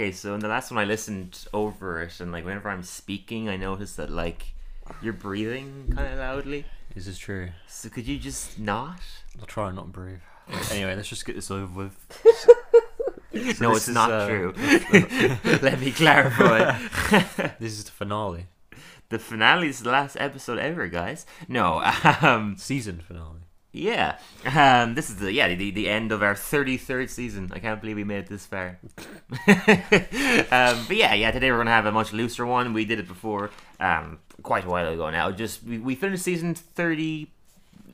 okay, so in the last one I listened over it, and like whenever I'm speaking, I notice that like you're breathing kind of loudly. This is true. So could you just not? I'll try and not breathe. anyway, let's just get this over with. no, it's is, not uh, true. Let me clarify. This is the finale, the finale is the last episode ever, guys. No, um, season finale. Yeah, um, this is the yeah the, the end of our thirty third season. I can't believe we made it this far. um, but yeah, yeah, today we're gonna have a much looser one. We did it before, um, quite a while ago now. Just we, we finished season 30,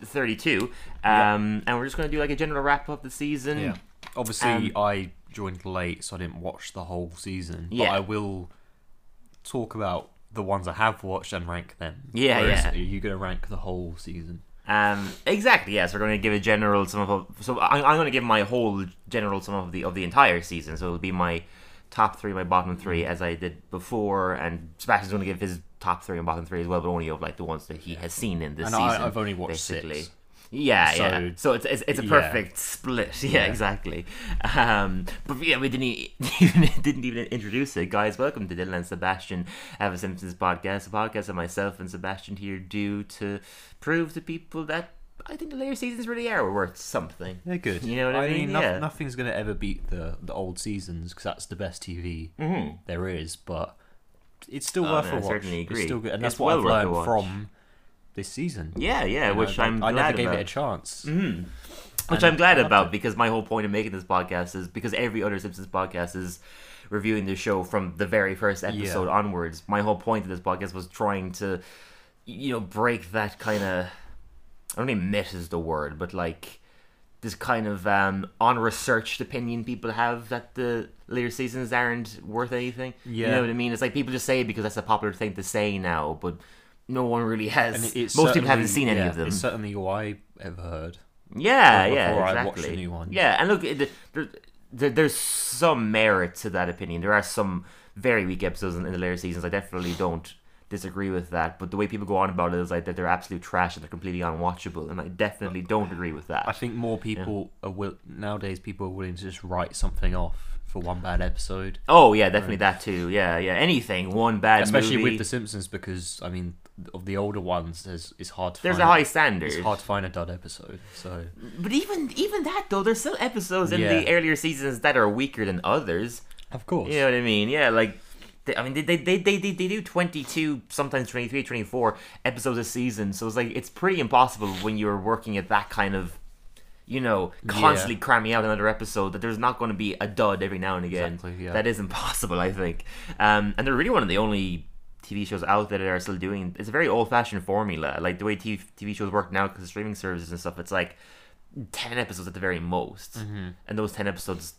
32, um, and we're just gonna do like a general wrap up of the season. Yeah. Obviously, Um, I joined late, so I didn't watch the whole season. Yeah. But I will talk about the ones I have watched and rank them. Yeah, Whereas yeah. Are you going to rank the whole season? Um, exactly. Yes, we're going to give a general sum of. So I'm, I'm going to give my whole general sum of the of the entire season. So it'll be my top three, my bottom three, as I did before, and Sebastian's going to give his top three and bottom three as well, but only of like the ones that he has seen in this and season. I, I've only watched basically. six. Yeah, So- yeah. So it's it's, it's a yeah. perfect split. Yeah, Yeah. exactly. Um, but yeah, we didn't even didn't even introduce it, guys. Welcome to Dylan and Sebastian a Simpsons podcast, a podcast that myself and Sebastian here do to prove to people that I think the later seasons really are worth something. They're good. You know what I mean? noth- Yeah. Nothing's going to ever beat the, the old seasons because that's the best TV Mhm. there is, but it's still Oh, worth no, a I watch. certainly It's agree. still good. And It's that's what well I've worth a learned from this season. Yeah, yeah. You which like, I'm I glad never gave about. it a chance. Mhm. Which And I'm glad about it. because my whole point of making this podcast is because every other Simpsons podcast is reviewing the show from the very first episode Yeah. onwards. My whole point of this podcast was trying to, you know, break that kind of. I don't think myth is the word, but like this kind of um, unresearched opinion people have that the later seasons aren't worth anything. Yeah. You know what I mean? It's like people just say it because that's a popular thing to say now, but no one really has. And it- it's Most people haven't seen any yeah, of them. It's certainly all I ever heard. Yeah, yeah, I exactly. the new ones. Yeah, and look, it- there, there, there's some merit to that opinion. There are some very weak episodes in, in the later seasons. I definitely don't disagree with that. But the way people go on about it is like that they're absolute trash and they're completely unwatchable, and I definitely don't agree with that. I think more people are will nowadays. People are willing to just write something off for one bad episode, oh yeah, definitely that too. Yeah, yeah. Anything one bad especially movie. with The Simpsons, because I mean, of the older ones, is it's hard to there's find. a high standard. It's hard to find a dud episode. So But even even that though, there's still episodes in Yeah. the earlier seasons that are weaker than others. of course, You know what I mean? Yeah, like they, I mean they they, they, they, they they do 22 sometimes 23 24 episodes a season. So it's like it's pretty impossible when you're working at that kind of you know, constantly cramming out another episode that there's not going to be a dud every now and again. Exactly, yeah. That is impossible, I think. Um, and they're really one of the only TV shows out there that are still doing. It's a very old-fashioned formula, like the way TV, TV shows work now because of streaming services and stuff. It's like ten episodes at the very most, Mm-hmm. and those ten episodes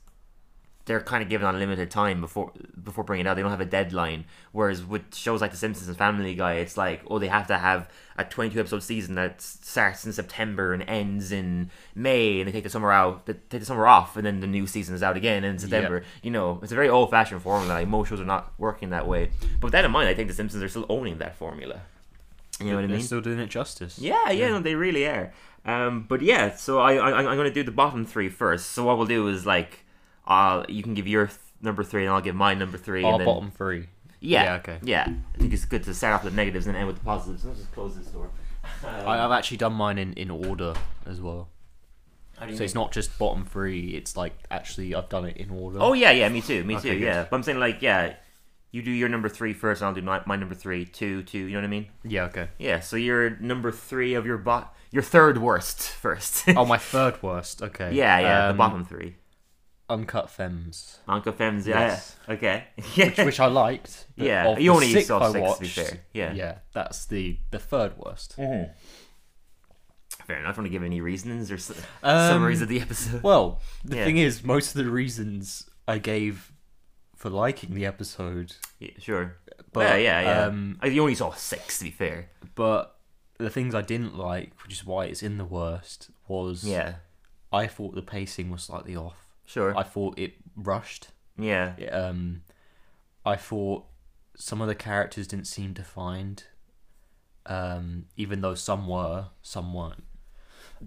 they're kind of given unlimited time before before bringing it out. They don't have a deadline. Whereas with shows like The Simpsons and Family Guy, it's like oh they have to have a 22 episode season that starts in September and ends in May, and they take the summer out, they take the summer off, and then the new season is out again in September. You know, it's a very old fashioned formula. Like, most shows are not working that way. But with that in mind, I think The Simpsons are still owning that formula. You know what I they're mean? still doing it justice. Yeah, yeah, no, they really are. Um, but yeah, so I, I I'm going to do the bottom three first. So what we'll do is like, uh, you can give your th- number three, and I'll give my number three. Our and then, bottom three. Yeah, Yeah, okay. Yeah, I think it's good to start off with the negatives and end with the positives. Let's just close this door. Um, I, I've actually done mine in, in order as well. how do you So it's not just bottom three. It's like actually I've done it in order. Oh yeah, yeah, me too, me Okay, too. good. Yeah, but I'm saying like, yeah, you do your number three first, and I'll do my, my number three, two, two. You know what I mean? yeah. Okay. Yeah. So your number three of your bot, your third worst first. Oh, my third worst. Okay. yeah, yeah, the Um, bottom three. Uncut Femmes, Uncut Femmes, yeah. Yes. Okay. Yeah. which, which I liked. Yeah, you only saw six, to be fair. Yeah. Yeah, that's the the third worst. Fair enough. I don't want to give any reasons or s- Um, summaries of the episode? Well, the Yeah. thing is, most of the reasons I gave for liking the episode, Yeah, sure. but yeah, yeah, yeah. Um, Uh, you only saw six, to be fair. but the things I didn't like, which is why it's in the worst, was Yeah, I thought the pacing was slightly off. Sure. I thought it rushed. yeah, It, um, I thought some of the characters didn't seem defined, um, even though some were, some weren't.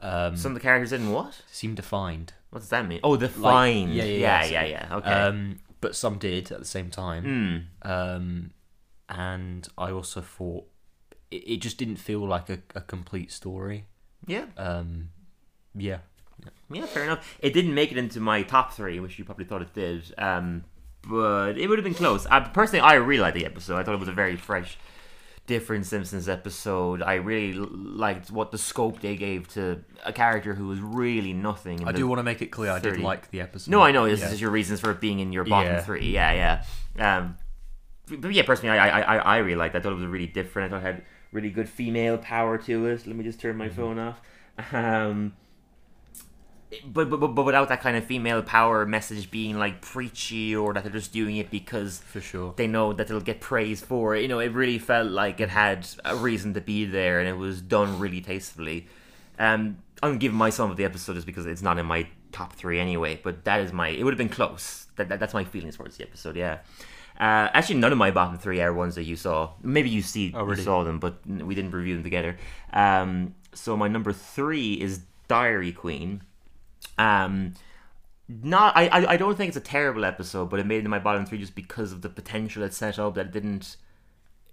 Um, some of the characters didn't what? seemed defined. What does that mean? Oh, defined. yeah, yeah, yeah, yeah, yeah, yeah. Okay. Um, but some did at the same time. Hmm. Um, and I also thought it, it just didn't feel like a, a complete story. Yeah. Um, yeah, Yeah, fair enough. It didn't make it into my top three, which you probably thought it did. Um, but it would have been close. I, personally, I really liked the episode. I thought it was a very fresh, different Simpsons episode. I really liked what the scope they gave to a character who was really nothing. in I do want to make it clear I 30. did like the episode. No, I know. This Yeah. is your reasons for it being in your bottom Yeah. three. Yeah, yeah. Um, but yeah, personally, I, I, I, I really liked. it. I thought it was really different. I thought it had really good female power to it. Let me just turn my Mm-hmm. phone off. Um, but, but but but without that kind of female power message being like preachy or that they're just doing it because for sure. they know that they'll get praise for it. You know, it really felt like it had a reason to be there, and it was done really tastefully. Um, I'm giving my sum of the episode just because it's not in my top three anyway. But that is my. It would have been close. That, that that's my feelings towards the episode. Yeah. Uh, actually, none of my bottom three are ones that you saw. Maybe you see Oh, really? you saw them, but we didn't review them together. Um, so my number three is Diary Queen. Um, not I, I I don't think it's a terrible episode, but it made it into my bottom three just because of the potential it set up that it didn't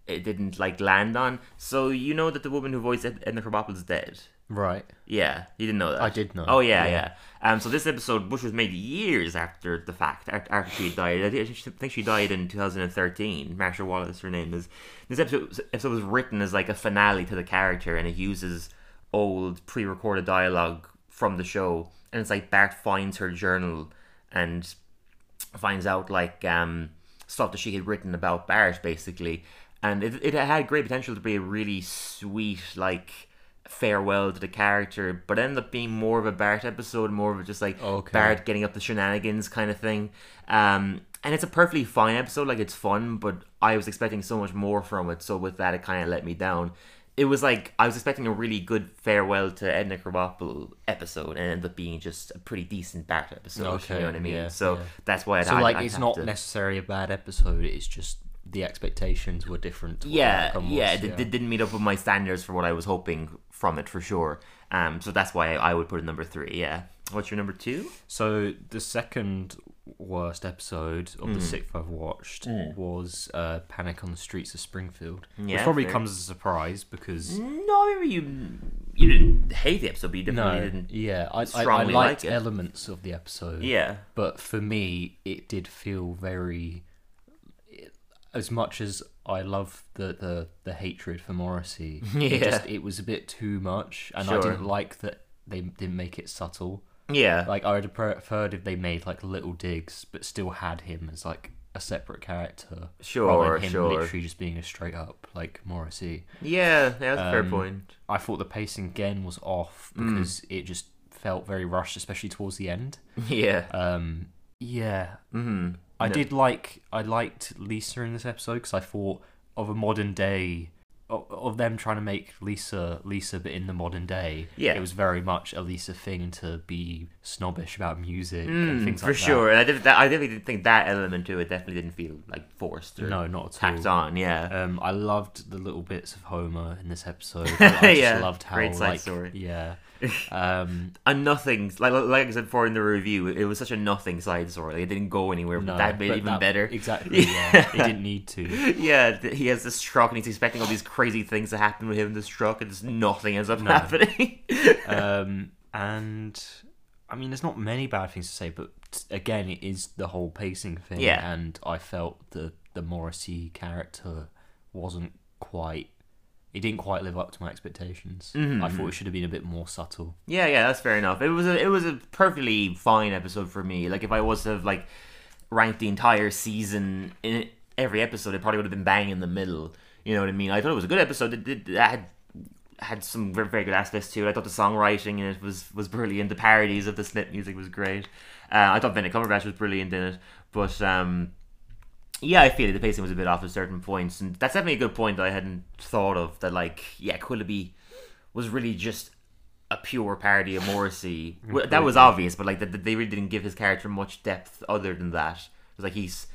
it didn't like land on. So you know that the woman who voiced Ed- Edna Krabappel is dead. Right. Yeah, you didn't know that. I did know. Oh yeah, yeah. Yeah. Um, so this episode, which was made years after the fact, after, she died, I think- I think she died in 2013. Marcia Wallace, her name is. This episode, episode was written as like a finale to the character, and it uses old pre-recorded dialogue from the show, and it's like Bart finds her journal and finds out like um, stuff that she had written about Bart, basically, and it it had great potential to be a really sweet like farewell to the character, but ended up being more of a Bart episode, more of a just like Okay. Bart getting up the shenanigans kind of thing. Um, and it's a perfectly fine episode, like it's fun, but I was expecting so much more from it, so with that, it kind of let me down. It was like I was expecting a really good farewell to Edna Krabappel episode, and it ended up being just a pretty decent Bart episode. you know what I mean? yeah, so yeah. that's why I'd, So I'd- like, I'd it's not to- necessarily a bad episode. It's just the expectations were different. yeah, yeah, was, it, it didn't meet up with my standards for what I was hoping from it for sure. Um, so that's why I would put it number three. Yeah. What's your number two? So the second worst episode of Hmm. the sixth I've watched was uh, Panic on the Streets of Springfield, Yeah, which probably fair. comes as a surprise because No, maybe you you didn't hate the episode, but you definitely no, didn't. yeah, I, I, I strongly liked like it. elements of the episode, Yeah. but for me, it did feel very. As much as I love the, the, the hatred for Morrissey, Yeah. it just it was a bit too much, and I Sure. didn't like that they didn't make it subtle. Yeah. Like I would have preferred if they made like little digs, but still had him as like a separate character. Sure, rather than him sure. literally just being a straight up like Morrissey. yeah, yeah, that's a fair Um, point. I thought the pacing again was off Mm. because it just felt very rushed, especially towards the end. Yeah. Um, yeah, Mm-hmm. I No. did like I liked Lisa in this episode because I thought of a modern day of, them trying to make Lisa Lisa, but in the modern day. Yeah. it was very much a Lisa thing to be snobbish about music Mm, and things for like that. For sure. And I did that. I definitely think that element to it definitely didn't feel like forced or No, not at tacked all. on. Yeah. Um, I loved the little bits of Homer in this episode. I, I just Yeah, loved how great side like story. yeah. Um, a nothing like like I said before in the review, it was such a nothing side story. It didn't go anywhere, no, that made it even that- better. Exactly. Yeah, it didn't need to. yeah, he has this truck and he's expecting all these crazy things to happen with him in this truck, and just nothing ends up No. happening. um, and I mean, there's not many bad things to say, but again, it is the whole pacing thing. Yeah. and I felt the the Morrissey character wasn't quite. It didn't quite live up to my expectations. Mhm, I thought it should have been a bit more subtle. yeah, yeah, that's fair enough. It was a it was a perfectly fine episode for me. Like if I was to have like ranked the entire season in every episode, it probably would have been bang in the middle. You know what I mean? I thought it was a good episode. It, did it had had some very, very good aspects to it. I thought the songwriting in it was was brilliant. The parodies of the Snip music was great. Uh, I thought Benedict Cumberbatch was brilliant in it. But um, yeah, I feel it. the pacing was a bit off at certain points, and that's definitely a good point that I hadn't thought of. That like, yeah, Quilloughby was really just a pure parody of Morrissey. Well, that was obvious, but like that they really didn't give his character much depth other than that. It was like he's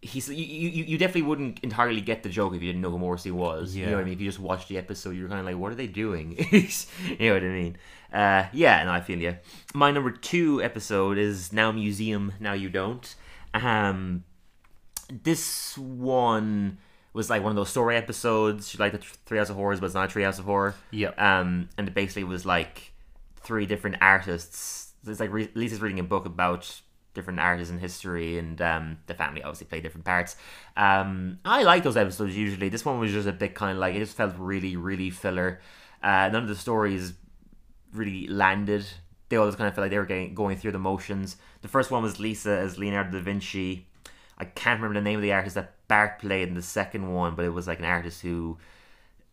he's you, you, you definitely wouldn't entirely get the joke if you didn't know who Morrissey was. You know what I mean? If you just watched the episode, you're kind of like, what are they doing? you know what I mean? Uh, yeah, no, I feel you. My number two episode is Now Museum, Now You Don't. Um, this one was like one of those story episodes, like the Treehouse of Horrors, but it's not a Treehouse of Horror. Yeah. Um, and it basically was like three different artists. It's like re- Lisa's reading a book about different artists in history, and um, the family obviously play different parts. Um, I like those episodes usually. This one was just a bit kind of like it just felt really, really filler. Uh, none of the stories really landed. They all just kind of felt like they were getting, going through the motions. The first one was Lisa as Leonardo da Vinci. I can't remember the name of the artist that Bart played in the second one, but it was like an artist who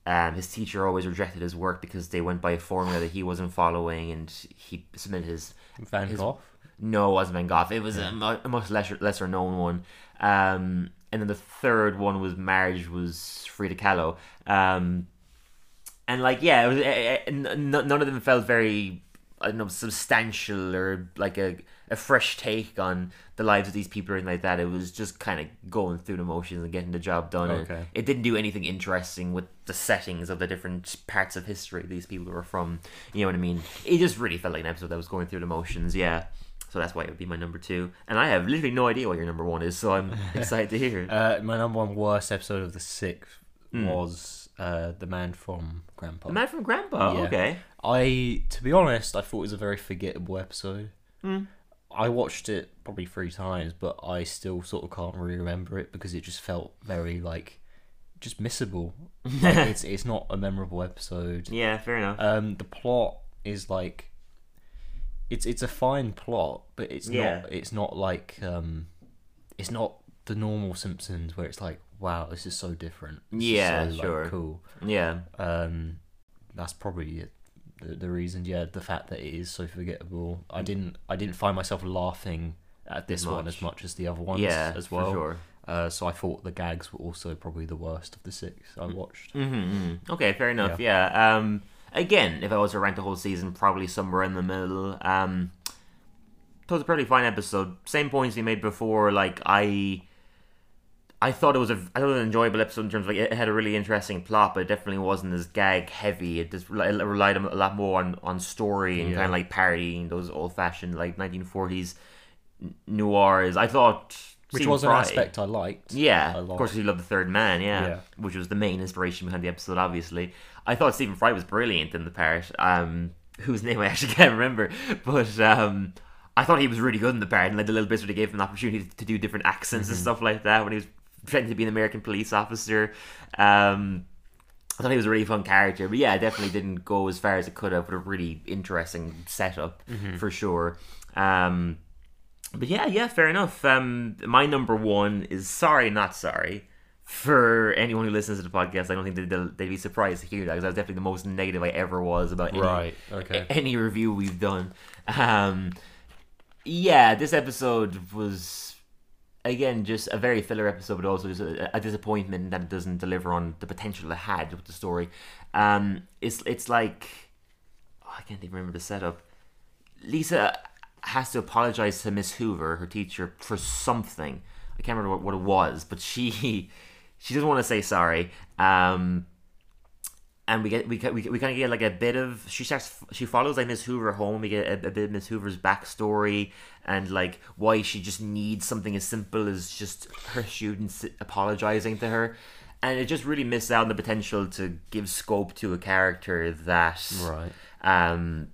um, his teacher always rejected his work because they went by a formula that he wasn't following, and he submitted his Van his- Gogh. no, it wasn't Van Gogh. It was a, mu- a much lesser lesser known one. Um, and then the third one was Marge was Frida Kahlo. Um, and like yeah, it was, eh, eh, n- none of them felt very I don't know substantial or like a a fresh take on the lives of these people or anything like that. It was just kind of going through the motions and getting the job done. And Okay. It didn't do anything interesting with the settings of the different parts of history these people were from. You know what I mean? It just really felt like an episode that was going through the motions. Yeah. So that's why it would be my number two. And I have literally no idea what your number one is, so I'm excited to hear it. Uh, my number one worst episode of the sixth Mm. was uh, the man from Grandpa. The Man from Grandpa. Yeah. Okay. I, to be honest, I thought it was a very forgettable episode. Mm. I watched it probably three times, but I still sort of can't really remember it because it just felt very like just missable. Like, it's it's not a memorable episode. Yeah, fair enough. Um, the plot is like it's it's a fine plot, but it's Yeah. not it's not like um, it's not the normal Simpsons where it's like wow this is so different. This is Yeah, so, like, sure. cool. yeah. Um, that's probably it. The, the reason, yeah, the fact that it is so forgettable. I didn't, I didn't find myself laughing at this one as much as the other ones Yeah, as for well. sure. Uh, so I thought the gags were also probably the worst of the six I watched. Mm-hmm, Okay, fair enough. Yeah. Um. Again, if I was to rank the whole season, probably somewhere in the middle. Um. It was a pretty fine episode. Same points you made before. Like I. I thought it was a I thought it was an enjoyable episode in terms of like it had a really interesting plot, but it definitely wasn't as gag heavy. It just it relied a lot more on, on story and Yeah. kind of like parodying those old fashioned like 1940s n- noirs. I thought Which was an Fry- aspect I liked. yeah, of course, you love the Third Man, yeah, Yeah. which was the main inspiration behind the episode. Obviously, I thought Stephen Fry was brilliant in the part. Um, whose name I actually can't remember, but um, I thought he was really good in the part, and like the little bits where they gave him the opportunity to do different accents and stuff like that when he was pretending to be an American police officer. Um, I thought he was a really fun character, but yeah, definitely didn't go as far as it could have But a really interesting setup for sure. Um, but yeah, yeah, fair enough. Um, my number one is sorry, not sorry. For anyone who listens to the podcast, I don't think they'd, they'd be surprised to hear that because that was definitely the most negative I ever was about any, Right. Okay. any review we've done. Um, yeah, this episode was again just a very filler episode, but also just a, a disappointment that it doesn't deliver on the potential it had with the story. Um, it's it's like oh, I can't even remember the setup. Lisa has to apologize to Miss Hoover, her teacher, for something. I can't remember what, what it was, but she she doesn't want to say sorry. Um, and we get we we, we kind of get like a bit of she starts she follows like Miss Hoover home. We get a, a bit of Miss Hoover's backstory and like why she just needs something as simple as just her students apologizing to her, and it just really missed out on the potential to give scope to a character that Right. um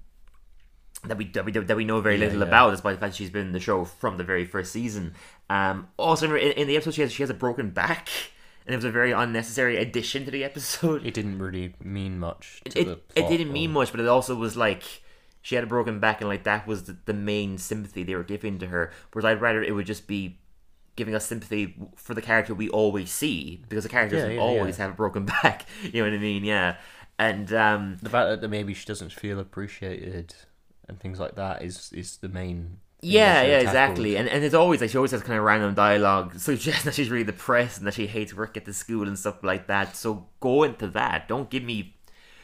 that we that we, that we know very Yeah, little yeah. about, despite the fact she's been in the show from the very first season. Um, also, in, in the episode, she has she has a broken back, and it was a very unnecessary addition to the episode. It didn't really mean much. To It the it didn't mean much, but it also was like she had a broken back, and like that was the, the main sympathy they were giving to her. Whereas I'd rather it would just be giving us sympathy for the character we always see, because the character Yeah, doesn't yeah, always yeah. have a broken back. You know what I mean? Yeah, and um, The fact that maybe she doesn't feel appreciated and things like that is is the main. Yeah, yeah, exactly. And and it's always like she always has kind of random dialogue suggesting that she's really depressed and that she hates work at the school and stuff like that. So go into that. Don't give me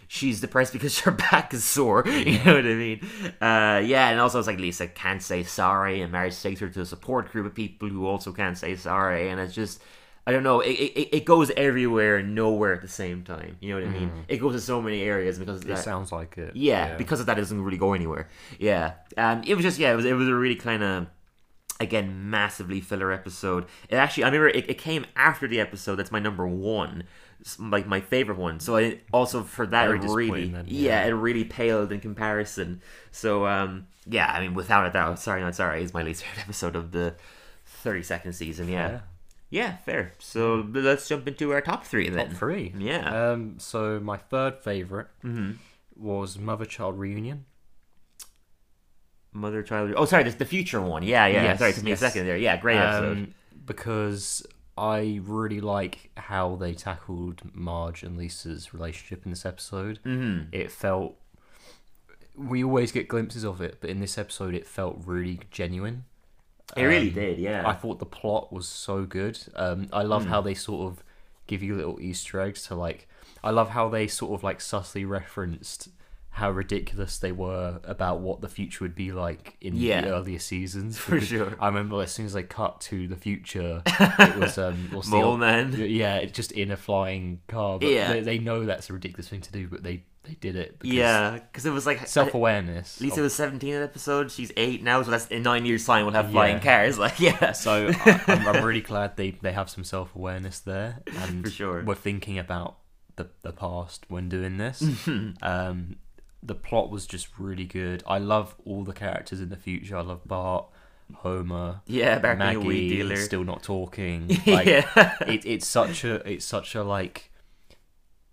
she's depressed because her back is sore. You know what I mean? Uh, yeah, and also it's like Lisa can't say sorry, and Marge takes her to a support group of people who also can't say sorry, and it's just. I don't know. It, it, it goes everywhere and nowhere at the same time. You know what I mean? It goes to so many areas because of It sounds like it. Yeah, because of that, it doesn't really go anywhere. Yeah, um, it was just yeah, it was it was a really kind of Again, massively filler episode. It actually, I remember it, it came after the episode. That's my number one, like my favorite one. So I also for that Very it really, then, yeah. yeah. it really paled in comparison. So um, yeah, I mean, without a doubt, sorry not sorry is my least favorite episode of the thirty second season. Yeah, Yeah. fair. So let's jump into our top three then. Top three. Yeah. Um. So my third favorite Mm-hmm. was Mother Child Reunion. Mother child. Oh, sorry, this the future one. Yeah, yeah. Yes, sorry, took me yes. a second there. Yeah, great episode. Um, because I really like how they tackled Marge and Lisa's relationship in this episode. mm-hmm. It felt. We always get glimpses of it, but in this episode, it felt really genuine. It really Um, did. Yeah. I thought the plot was so good. Um, I love how they sort of give you little Easter eggs to like. I love how they sort of like subtly referenced how ridiculous they were about what the future would be like in Yeah. the earlier seasons. For sure. I remember as soon as they cut to the future, it was um, Mole Man. Yeah, it's just in a flying car. But Yeah. they, they know that's a ridiculous thing to do, but they they did it. Because Yeah, because it was like self awareness. Lisa was seventeen in the episode. She's eight now, so that's in nine years' time we'll have flying Yeah. cars. Like, yeah. So I, I'm, I'm really glad they, they have some self awareness there, and For sure. we're thinking about the the past when doing this. Mm-hmm. um, the plot was just really good. I love all the characters in the future. I love Bart, Homer, Yeah, Bart a weed Maggie, still not talking. Like, yeah. it, it's such a it's such a like.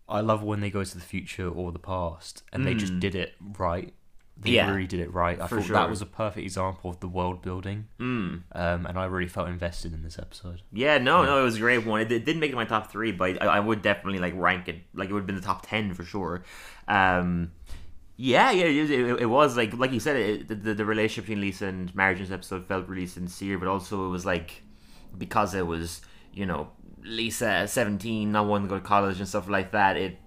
I love when they go to the future or the past, and they just Mm. did it right. They Yeah, really did it right. I for thought sure. that was a perfect example of the world building Mm. um, and I really felt invested in this episode. Yeah, no, no, it was a great one. It, it didn't make it my top three, but I, I would definitely like rank it. Like it would have been the top ten for sure. Um, yeah, yeah, it, it, it was like like you said, it, the, the the relationship between Lisa and Marge in this episode felt really sincere, but also it was like because it was you know Lisa seventeen, not wanting to go to college and stuff like that. It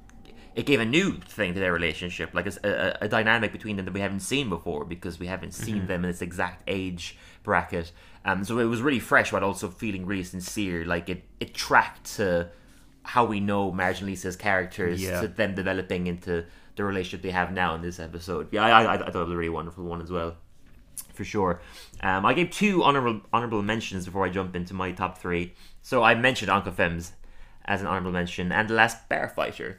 it gave a new thing to their relationship, like a, a, a dynamic between them that we haven't seen before because we haven't seen them in this exact age bracket. Um, so it was really fresh, but also feeling really sincere. Like it, it tracked to how we know Marge and Lisa's characters Yeah. to them developing into the relationship they have now in this episode. Yeah, I, I, I thought it was a really wonderful one as well, for sure. Um, I gave two honorable honorable mentions before I jump into my top three. So I mentioned Uncut Femmes as an honorable mention, and the last Barfighter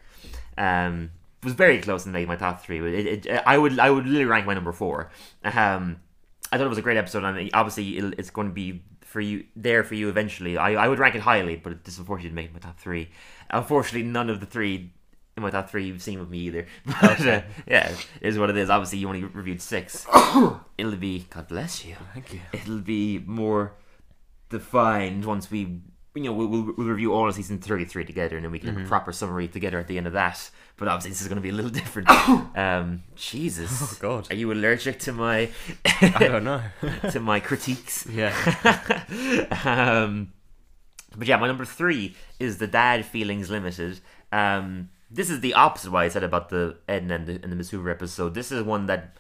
um, was very close in making my top three. It, it, I would I would literally rank my number four. Um, I thought it was a great episode, and obviously it'll, it's going to be for you there for you eventually. I, I would rank it highly, but it unfortunately didn't make my top three. Unfortunately, none of the three in my top three you've seen with me either. But uh, yeah, it is what it is. Obviously, you only reviewed six. It'll be God bless you. Thank you. It'll be more defined once we. You know, we'll, we'll, we'll review all of season 33 together and then we can have a proper summary together at the end of that. But obviously, this is going to be a little different. um, Jesus. Oh God, Are you allergic to my I don't know. to my critiques? yeah, um, but yeah, my number three is the Dad Feelings Limited. Um, this is the opposite of what I said about the Edna and the, and the Miss Hoover episode. This is one that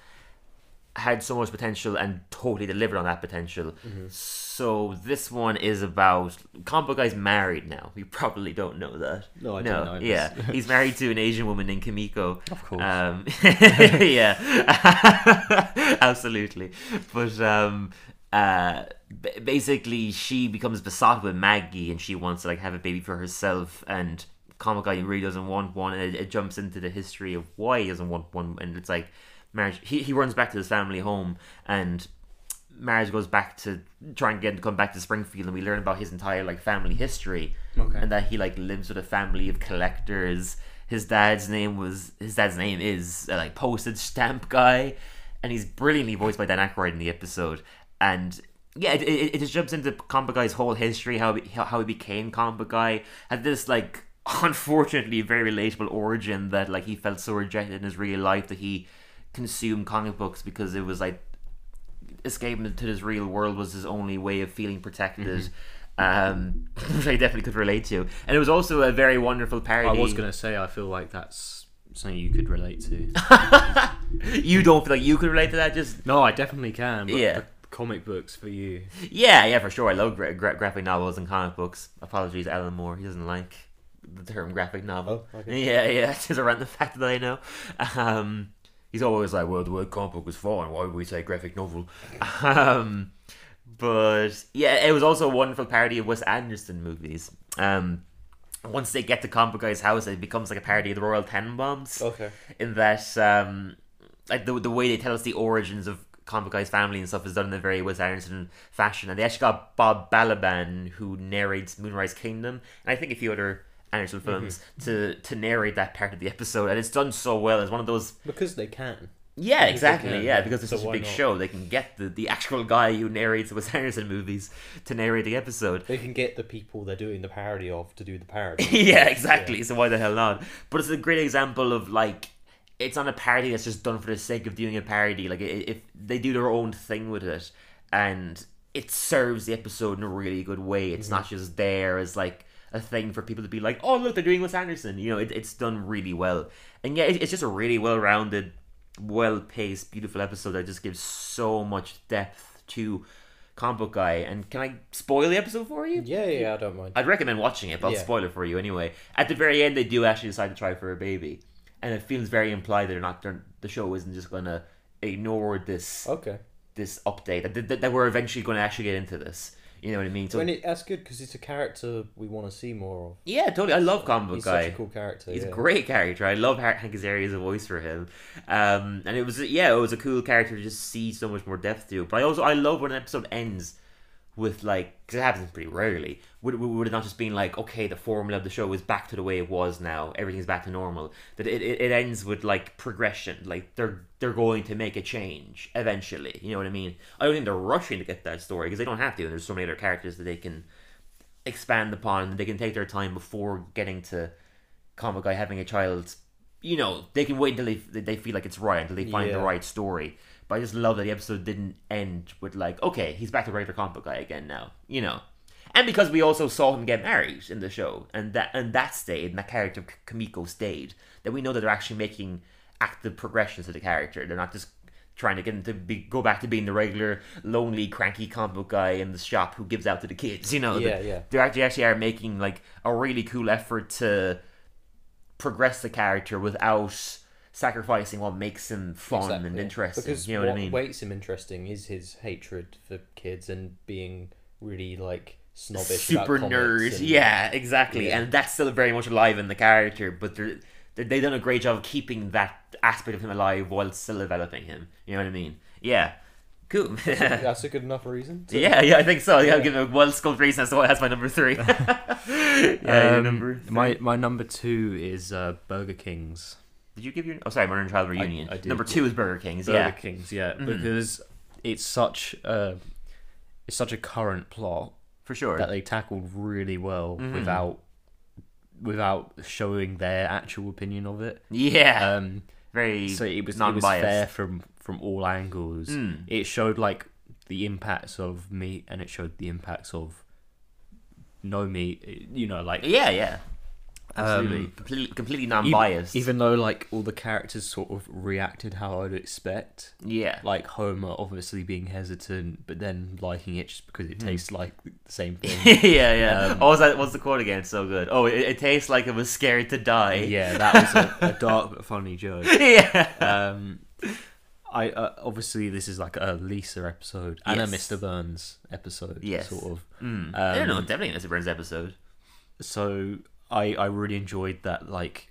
had so much potential and totally delivered on that potential. So this one is about comic book guy's married now. You probably don't know that. No, I no, know. Yeah, he's married to an Asian woman named Kumiko. Of course. Um, yeah, absolutely. But um, uh, b- basically, she becomes besotted with Maggie, and she wants to like have a baby for herself. And comic guy really doesn't want one, and it, it jumps into the history of why he doesn't want one. And it's like marriage. He he runs back to his family home, and Marge goes back to try and get him to come back to Springfield, and we learn about his entire like family history, Okay. and that he like lives with a family of collectors. His dad's name was his dad's name is uh, like postage stamp guy, and he's brilliantly voiced by Dan Aykroyd in the episode. And yeah, it, it, it just jumps into comic guy's whole history, how he, how he became comic guy, had this like unfortunately very relatable origin that like he felt so rejected in his real life that he consumed comic books because it was like escaping into this real world was his only way of feeling protected. Um, which I definitely could relate to, and it was also a very wonderful parody. I was gonna say I feel like that's something you could relate to. you don't feel like you could relate to that? Just no, I definitely can. But Yeah. comic books for you. yeah, yeah, for sure. I love gra- gra- graphic novels and comic books. Apologies, Alan Moore. He doesn't like the term graphic novel. Oh, okay. Yeah, yeah, it's just around the fact that I know. Um, he's always like, "Well, the word comic book is fine. Why would we say graphic novel?" Um, But yeah, it was also a wonderful parody of Wes Anderson movies. Um, once they get to Comic Guy's house, it becomes like a parody of the Royal Tenenbaums. Okay. In that, um, like the the way they tell us the origins of Comic Guy's family and stuff is done in a very Wes Anderson fashion, and they actually got Bob Balaban who narrates Moonrise Kingdom, and I think a few other Anderson mm-hmm. films to to narrate that part of the episode, and it's done so well. It's one of those Because they can. yeah, Because exactly. can, Yeah, yeah. because it's So such a big not? show, they can get the, the actual guy who narrates the Wes Anderson movies to narrate the episode. They can get the people they're doing the parody of to do the parody. yeah, exactly. So why the hell not? But it's a great example of like it's not a parody that's just done for the sake of doing a parody. Like if they do their own thing with it, and it serves the episode in a really good way. It's mm-hmm. not just there as like a thing for people to be like, oh look, they're doing Wes Anderson. You know, it, it's done really well. And yeah, it, it's just a really well rounded, well paced, beautiful episode that just gives so much depth to comic book guy. And can I spoil the episode for you? yeah, yeah, I don't mind. I'd recommend watching it, but I'll Yeah. spoil it for you anyway. At the very end, they do actually decide to try for a baby, and it feels very implied that they're not. They're, the show isn't just going to ignore this Okay. this update. That, that, that we're eventually going to actually get into this. You know what I mean? So when it, that's good because it's a character we want to see more of. yeah, totally. I love comic book He's guy. such a cool character. He's yeah. a great character. I love Hank Hank Azaria's voice for him, um, and it was yeah, it was a cool character to just see so much more depth to. But I also I love when an episode ends with like because it happens pretty rarely. Would would would it not just been like okay, the formula of the show is back to the way it was now, everything's back to normal. That it, it, it ends with like progression, like they're they're going to make a change eventually. You know what I mean? I don't think they're rushing to get that story because they don't have to. And there's so many other characters that they can expand upon. and They can take their time before getting to comic guy having a child. You know, they can wait until they they feel like it's right until they find the right story. But I just love that the episode didn't end with like, okay, he's back to the regular comic book guy again now. You know, and because we also saw him get married in the show, and that and that stayed, and that character Kumiko stayed. That we know that they're actually making active progressions to the character. They're not just trying to get him to be go back to being the regular lonely, cranky comic book guy in the shop who gives out to the kids. You know, Yeah, They- yeah. They actually actually are making like a really cool effort to progress the character without sacrificing what makes him fun and interesting. Because you know what, I mean? makes him interesting is his hatred for kids and being really like snobbish. super about nerd. and- Yeah, exactly. Yeah. And that's still very much alive in the character, but they're, they're, they've done a great job of keeping that aspect of him alive while still developing him. You know what I mean? Yeah. Cool. That's a good enough reason. To... yeah, I think so. Yeah, I'll give a well sculpted reason as to why that's my number three. yeah, your Um, number three. my my number two is uh, Burger King's. Did you give your? Oh, sorry, Mother Child Reunion. I did. Number two is Burger King's. Burger yeah. King's, yeah, Mhm. because it's such a it's such a current plot for sure. that they tackled really well Mhm. without without showing their actual opinion of it. yeah, Um, very so it was it was non-biased. fair from from all angles. Mm. It showed like the impacts of meat, and it showed the impacts of no meat. You know, like Yeah, yeah. Absolutely, Um, completely, completely non-biased. Even though like all the characters sort of reacted how I'd expect, yeah, like Homer obviously being hesitant, but then liking it just because it Hmm. tastes like the same thing. yeah, yeah. Um, what was that? What's the quote again? So good. Oh, it, it tastes like it was scared to die. yeah, that was a, a dark but funny joke. yeah. Um, I uh, obviously this is like a Lisa episode and a Mr. Burns episode, Yes. sort of. Mm. I don't know. Um, Definitely an Mr. Burns episode. So I I really enjoyed that. Like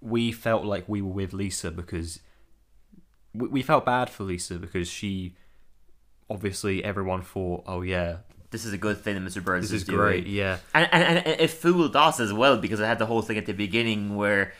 we felt like we were with Lisa because we, we felt bad for Lisa because she obviously everyone thought, oh yeah, This is a good thing that Mr. Burns this is, is doing. great, yeah. And, and, and it fooled us as well because it had the whole thing at the beginning where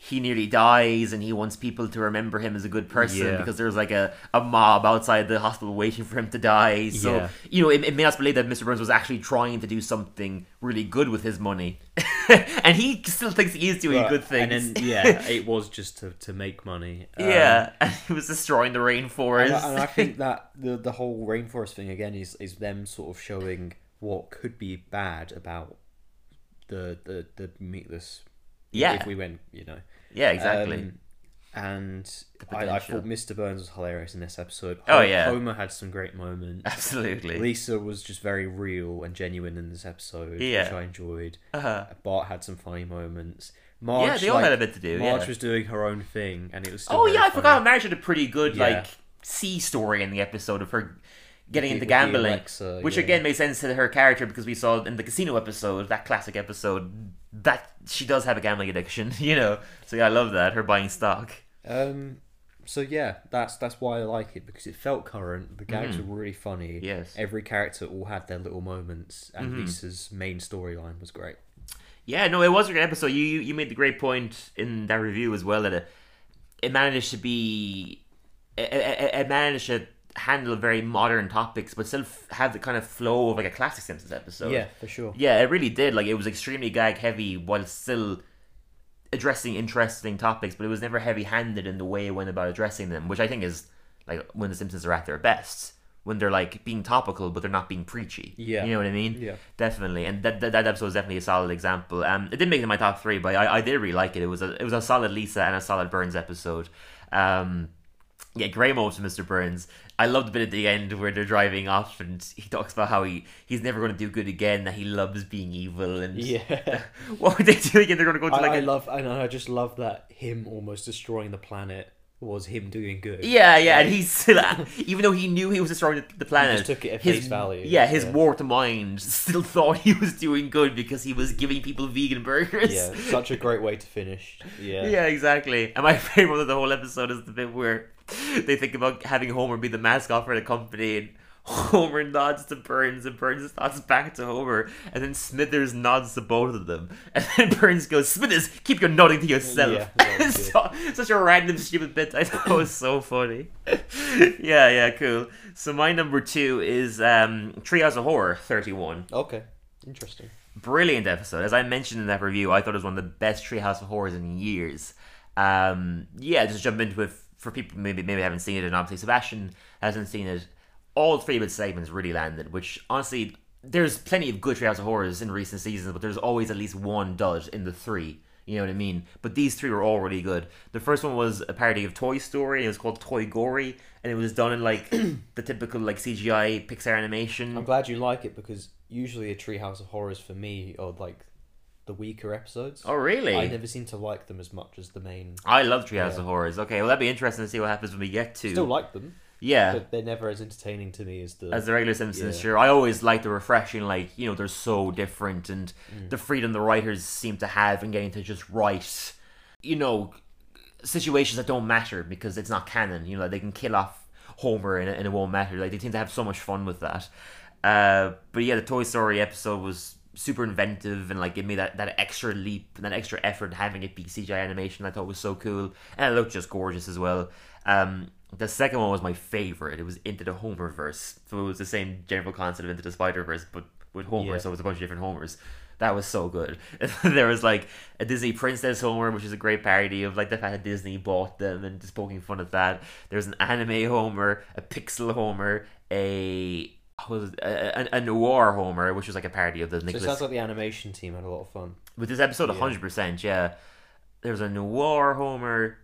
he nearly dies and he wants people to remember him as a good person Yeah. because there's like a, a mob outside the hospital waiting for him to die. So, Yeah. you know, it, it made us believe that Mr. Burns was actually trying to do something really good with his money. and he still thinks he is doing Right. good things. And then yeah, it was just to, to make money. Um, yeah, and he was destroying the And, rainforest. I- and I think that the the whole rainforest thing again is is them sort of showing what could be bad about the the the meatless. Yeah. if we went, you know. yeah, exactly. Um, and I, I thought Mr. Burns was hilarious in this episode. Oh, Ho- yeah. Homer had some great moments. Absolutely. Lisa was just very real and genuine in this episode, Yeah. which I enjoyed. Uh-huh. Bart had some funny moments. Marge, Yeah, they all like, had a bit to do. Marge yeah. was doing her own thing, and it was. Still Oh yeah, I funny. forgot. Marge had a pretty good Yeah. like sea story in the episode of her getting into the- with the gambling, Alexa, which yeah. again made sense to her character because we saw in the casino episode, that classic episode, that she does have a gambling addiction, you know. So yeah, I love that her buying stock. Um, so yeah, that's that's why I like it because it felt current. The gags Mhm. were really funny. Yes. Every character all had their little moments, and Mhm. Lisa's main storyline was great. Yeah, no, it was a great episode. You you you made the great point in that review as well that it, it managed to be it, it, it managed to handle very modern topics, but still f- have the kind of flow of like a classic Simpsons episode. yeah, for sure. yeah, it really did. Like it was extremely gag heavy while still addressing interesting topics, but it was never heavy handed in the way it went about addressing them, which I think is like when the Simpsons are at their best. When they're like being topical, but they're not being preachy. Yeah. you know what I mean. Yeah. Definitely, and that, that, that episode is definitely a solid example. Um, it didn't make it in my top three, but I, I did really like it. It was a it was a solid Lisa and a solid Burns episode. Um, yeah, great moment to Mr. Burns. I loved the bit at the end where they're driving off and he talks about how he, he's never going to do good again, that he loves being evil. And Yeah. what were they doing? And they're going to go to I, like I a, love, and I just love that him almost destroying the planet was him doing good. Yeah, yeah, and he's still, even though he knew he was destroying the, planet, just took it at his, face value, Yeah, his yeah. warped mind still thought he was doing good because he was giving people vegan burgers. Yeah, such a great way to finish. Yeah. Yeah, exactly. And my favorite of the whole episode is the bit where they think about having Homer be the mascot for the company, and Homer nods to Burns, and Burns nods back to Homer, and then Smithers nods to both of them, and then Burns goes, "Smithers, keep your nodding to yourself." Yeah, that was It's so, such a random, stupid bit. I thought it was so funny. yeah, yeah, cool. So my number two is um, Treehouse of Horror, thirty-one Okay. Interesting. brilliant episode. As I mentioned in that review, I thought it was one of the best Treehouse of Horrors in years. Um, yeah, just jump into it for people maybe maybe haven't seen it, and obviously Sebastian hasn't seen it. All three of its segments really landed, which honestly, there's plenty of good Treehouse of Horrors in recent seasons, but there's always at least one dud in the three. You know what I mean? But these three were all really good. The first one was a parody of Toy Story. It was called Toy Gory, and it was done in like the typical like CGI Pixar animation. I'm glad you like it because usually a Treehouse of Horrors for me are like the weaker episodes. Oh, really? I never seem to like them as much as the main. I love Treehouse Yeah. of Horrors. Okay, well that'd be interesting to see what happens when we get to Still like them, yeah but they're never as entertaining to me as the. as the regular Simpsons. Yeah. Sure, I always like the refreshing, like you know they're so different and Mm. the freedom the writers seem to have in getting to just write, you know, situations that don't matter because it's not canon. You know, like they can kill off Homer and, it- and it won't matter. Like they seem to have so much fun with that. Uh, but yeah, the Toy Story episode was super inventive and like it me that, that extra leap and that extra effort having it be CGI animation. I thought was so cool and it looked just gorgeous as well. Um, the second one was my favorite. It was Into the Homerverse, so it was the same general concept of Into the Spider Verse, but with Homer. Yeah. So it was a bunch of different Homers. That was so good. there was like a Disney Princess Homer, which is a great parody of like the fact that Disney bought them and just poking fun at that. There's an anime Homer, a pixel Homer, a Oh, was a, a, a noir Homer, which was like a parody of the Nicholas. so it sounds like the animation team had a lot of fun. with this episode, hundred percent, yeah. There was a noir Homer.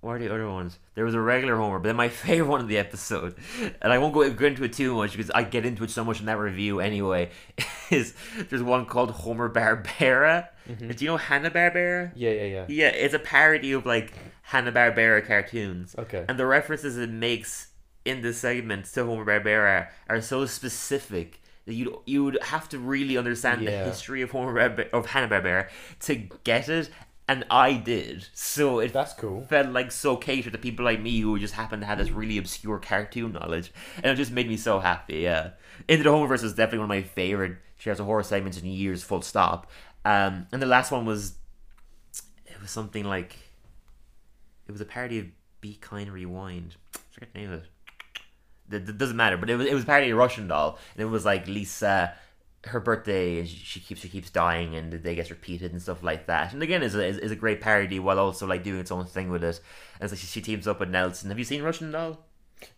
What are the other ones? There was a regular Homer, but then my favorite one of the episode, and I won't go, go into it too much because I get into it so much in that review anyway. Is there's one called Homer Barbera? Mm-hmm. Do you know Hanna Barbera? Yeah, yeah, yeah. Yeah, it's a parody of like Hanna Barbera cartoons. Okay. And the references it makes in this segment to Homer Barbera are so specific that you you would have to really understand the history of Homer of Hanna Barbera to get it. And I did, so it That's cool. felt like so catered to people like me who just happen to have this really obscure cartoon knowledge, and it just made me so happy. Yeah, Into the Homerverse is definitely one of my favorite shares of horror segments in years. Full stop. Um, and the last one was, it was something like, it was a parody of Be Kind Rewind. I forget the name of it. It, doesn't matter, but it was it was a parody of Russian Doll, and it was like Lisa. Her birthday, and she keeps she keeps dying, and the day gets repeated and stuff like that. And again, is a is, is a great parody while also like doing its own thing with it. And so she, she teams up with Nelson. Have you seen Russian Doll?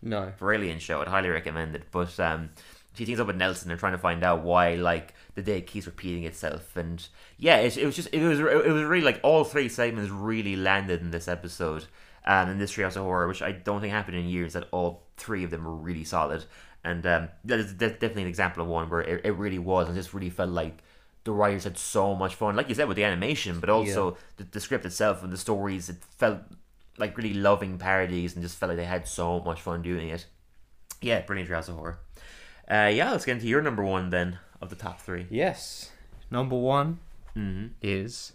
No. brilliant show. I'd highly recommend it. But um, she teams up with Nelson. They're trying to find out why like the day keeps repeating itself. And yeah, it, it was just it was it was really like all three segments really landed in this episode. Um, in this Treehouse of Horror, which I don't think happened in years, that all three of them were really solid. And um, that is that's definitely an example of one where it, it really was, and just really felt like the writers had so much fun. Like you said with the animation, but also the, the script itself and the stories. It felt like really loving parodies, and just felt like they had so much fun doing it. Yeah, brilliant Treehouse of Horror. Uh, yeah, let's get into your number one then of the top three. Yes. Number one Mm-hmm. is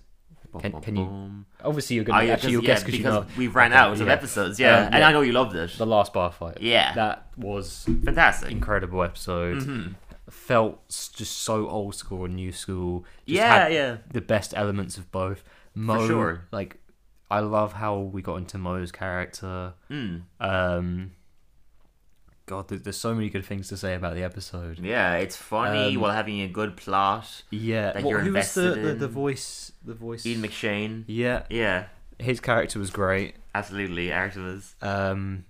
Can- can you- obviously you're gonna Oh, yeah, actually you'll yeah, guess cause you know we've ran out of yeah. episodes. Yeah, Um, and. I know you loved it. the last bar fight. Yeah. that was Fantastic. incredible episode. Mhm. Felt just so old school and new school. Just Yeah, had yeah. the best elements of both. Moe, sure. like I love how we got into Moe's character. Mm. Um, God, there's so many good things to say about the episode. Yeah, it's funny Um, while having a good plot. Yeah, That what- you're who was the, invested the, the voice? The voice. Ian McShane. yeah, Yeah, his character was great. absolutely. Artemis. Um,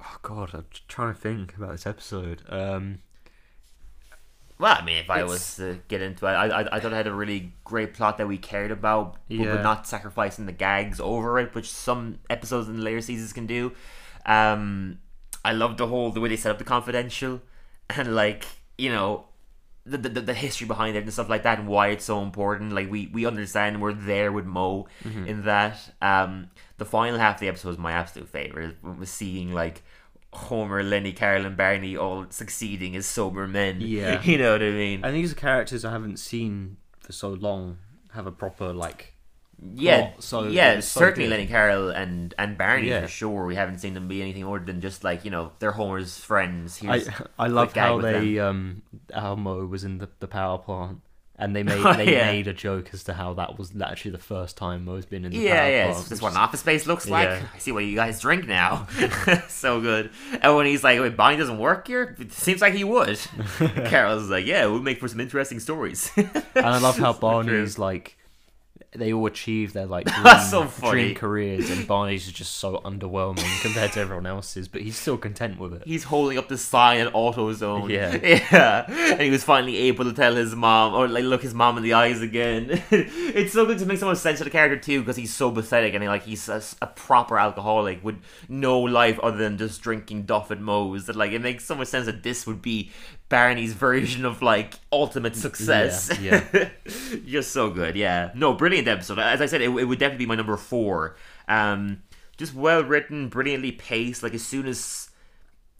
oh God, I'm trying to think about this episode. Um, Well, I mean, if I It's- was to get into it, I, I, I thought it had a really great plot that we cared about, but Yeah. we're not sacrificing the gags over it, which some episodes in the later seasons can do. Um, I love the whole the way they set up the confidential, and like you know, the, the the history behind it and stuff like that, and why it's so important. Like we we understand we're there with Moe Mm-hmm. in that. Um, the final half of the episode was my absolute favorite. Was seeing like. Homer, Lenny, Carl, and Barney all succeeding as sober men. Yeah. you know what I mean. and these are characters I haven't seen for so long have a proper like. Yeah, so yeah, so certainly. Lenny Carl and and Barney Yeah. for sure. We haven't seen them be anything more than just like you know they're Homer's friends. I Here's, I love how they um how Moe was in the, the power plant and they made Oh, they yeah. made a joke as to how that was actually the first time Moe's been in the yeah, power yeah, plant. just which what is- an office space looks like. Yeah. I see what you guys drink now. so good. And when he's like, "Wait, Barney doesn't work here," it seems like he would. Carl's like, "Yeah, we'll make for some interesting stories." and I love how Barney's like they all achieve their like dream, so dream careers and Barney's is just so underwhelming compared to everyone else's but he's still content with it. He's holding up the sign at AutoZone. Yeah. yeah. And he was finally able to tell his mom, or like look his mom in the eyes again. it's so good to make so much sense to the character too, because he's so pathetic and he, like he's a, a proper alcoholic with no life other than just drinking Duff at Moe's. That like it makes so much sense that this would be Barney's version of like ultimate success. Yeah, just so good. Yeah. No, brilliant episode. As I said, it, it would definitely be my number four. Um, just well written, brilliantly paced. Like as soon as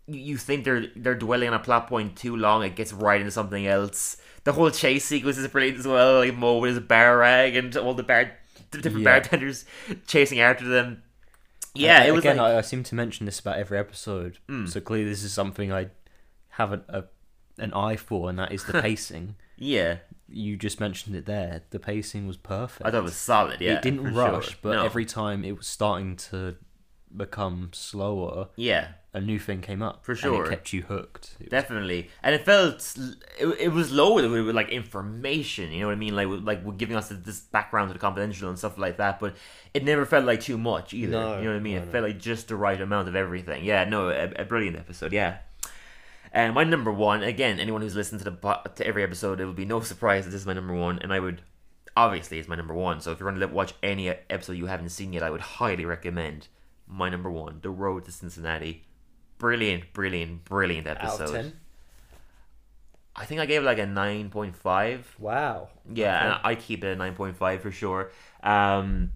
you think they're they're dwelling on a plot point too long, it gets right into something else. The whole chase sequence is brilliant as well. Like Moe with his bar rag and all the bar the different Yeah. bartenders chasing after them. Yeah, it was again. like, I, I seem to mention this about every episode, Mm. so clearly this is something I haven't a an eye for, and that is the pacing. yeah. you just mentioned it there. The pacing was perfect. I thought it was solid. Yeah, it didn't rush, sure. but No. every time it was starting to become slower, yeah. a new thing came up. For sure. it kept you hooked. It was- Definitely, and it felt it, it was loaded with, like information. You know what I mean? Like like giving us this background to the confidential and stuff like that. But it never felt like too much either. No, you know what I mean? no, it felt like just the right amount of everything. Yeah, no, a, a brilliant episode. Yeah. And my number one, again, anyone who's listened to the to every episode, it will be no surprise that this is my number one, and I would obviously it's my number one. So if you're going to watch any episode you haven't seen yet, I would highly recommend my number one, The Road to Cincinnati. Brilliant, brilliant, brilliant episode. Out of ten. I think I gave it like a nine point five. Wow. Yeah, and I keep it a nine point five for sure. Um,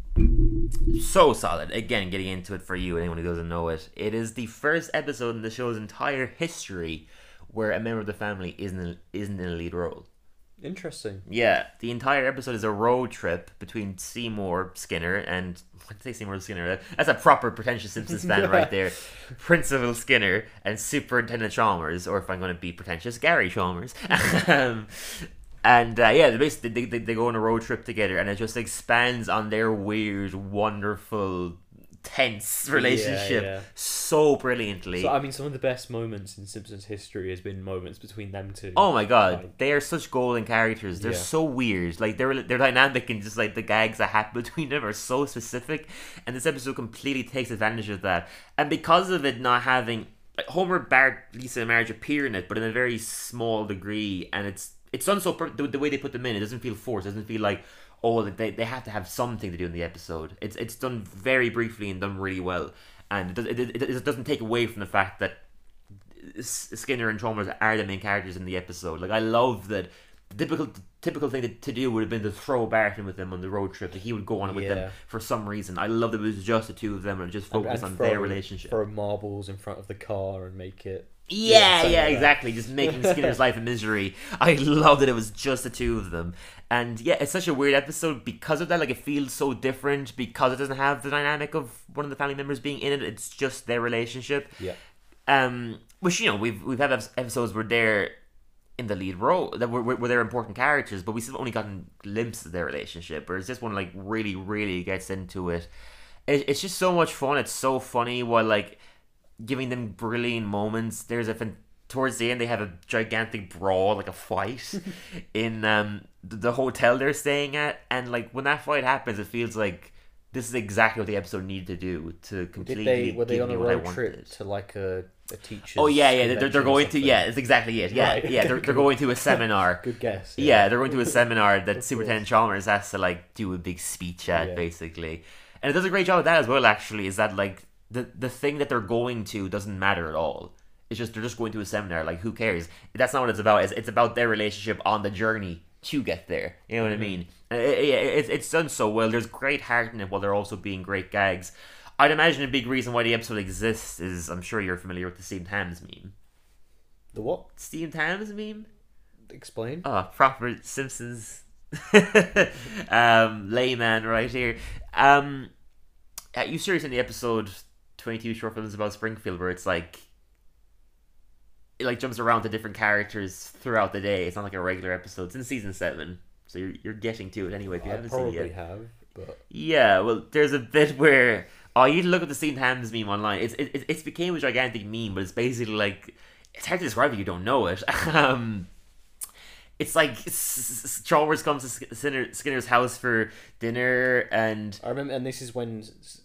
so solid. Again, getting into it for you, anyone who doesn't know it, it is the first episode in the show's entire history where a member of the family isn't isn't in a lead role. Interesting. Yeah, the entire episode is a road trip between Seymour Skinner and I say Seymour Skinner? That's a proper pretentious Simpsons fan right there. Principal Skinner and Superintendent Chalmers, or if I'm going to be pretentious, Gary Chalmers. um, and uh, yeah, they basically they, they, they go on a road trip together, and it just expands on their weird, wonderful, tense relationship yeah. so brilliantly. So I mean, some of the best moments in Simpsons history has been moments between them two. Oh my god, Like- they are such golden characters. They're Yeah. so weird. Like they're they're dynamic and just like the gags that happen between them are so specific. And this episode completely takes advantage of that. And because of it not having like Homer, Bart, Lisa, and Marge appear in it, but in a very small degree, and it's it's done so per- the, the way they put them in. It doesn't feel forced. It doesn't feel like oh they they have to have something to do in the episode. It's it's done very briefly and done really well. And it, does, it, it, it doesn't take away from the fact that Skinner and Chalmers are the main characters in the episode. Like I love that. The typical typical thing to, to do would have been to throw Barton with them on the road trip. That he would go on with Yeah. them for some reason. I love that it was just the two of them and just focus and on throw- their relationship. Throw marbles in front of the car and make it Yeah, yeah, like exactly. Just making Skinner's life a misery. I love that it was just the two of them. And yeah, it's such a weird episode because of that. Like, it feels so different because it doesn't have the dynamic of one of the family members being in it. It's just their relationship. Yeah. Um, which you know we've we've had episodes where they're in the lead role that were, where they're important characters, but we've only gotten glimpses of their relationship. Whereas this one like really really gets into it. it it's just so much fun. It's so funny while like giving them brilliant moments. There's a fan- towards the end they have a gigantic brawl, like a fight in um the hotel they're staying at, and like when that fight happens, it feels like this is exactly what the episode needed to do to completely. Did they were they give on a road trip to like a a teacher's? Oh yeah, yeah. They're, they're going to yeah. It's exactly it. Yeah, Right. yeah. They're, they're going to a seminar. Good guess. Yeah, they're going to a seminar that Superintendent Chalmers has to like do a big speech at, Yeah. basically, and it does a great job of that as well. Actually, is that like the the thing that they're going to doesn't matter at all. It's just they're just going to a seminar. Like who cares? That's not what it's about. It's, it's about their relationship on the journey to get there. You know what I mean? And It, it, it's it's done so well. There's great heart in it while they're also being great gags. I'd imagine a big reason why the episode exists is I'm sure you're familiar with the steamed hams meme. The what? Steamed hams meme? Explain. Oh, proper Simpsons um, layman right here. Um, uh, you serious in the episode 22 short films about Springfield where it's like it like jumps around to different characters throughout the day. It's not like a regular episode. It's in season 7. So you're, you're getting to it anyway if you I haven't seen it yet. have, but Yeah, well, there's a bit where oh, you need to look at the Steamed Hams meme online. It's it, it's became a gigantic meme, but it's basically like it's hard to describe if you don't know it. um, it's like Chalmers comes to Skinner, Skinner's house for dinner, and I remember. And this is when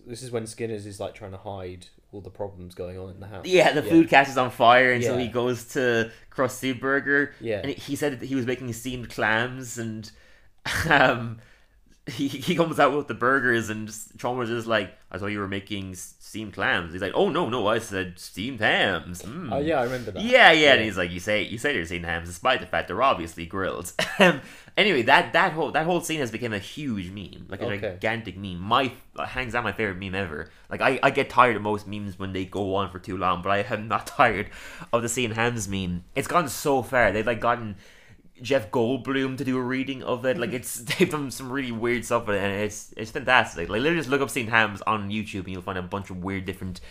this is when Skinner's is like trying to hide all the problems going on in the house. yeah, the food catches on fire, and so he goes to Krusty Burger. Yeah. and he said that he was making steamed clams, and um, he he comes out with the burgers, and Chalmers is like, "I thought you were making steamed clams." He's like, "Oh no, no, I said steamed hams." Mm. Oh yeah, I remember that. Yeah, yeah, and he's like, you say you say they're steamed hams, despite the fact they're obviously grilled. Um, anyway, that that whole that whole scene has become a huge meme, like a Okay. gigantic meme. My hangs down my favorite meme ever. Like I, I get tired of most memes when they go on for too long, but I am not tired of the steamed hams meme. It's gone so far. They've like gotten Jeff Goldblum to do a reading of it. Like it's they've done some really weird stuff with it, and it's it's fantastic. Like literally just look up steamed hams on YouTube, and you'll find a bunch of weird different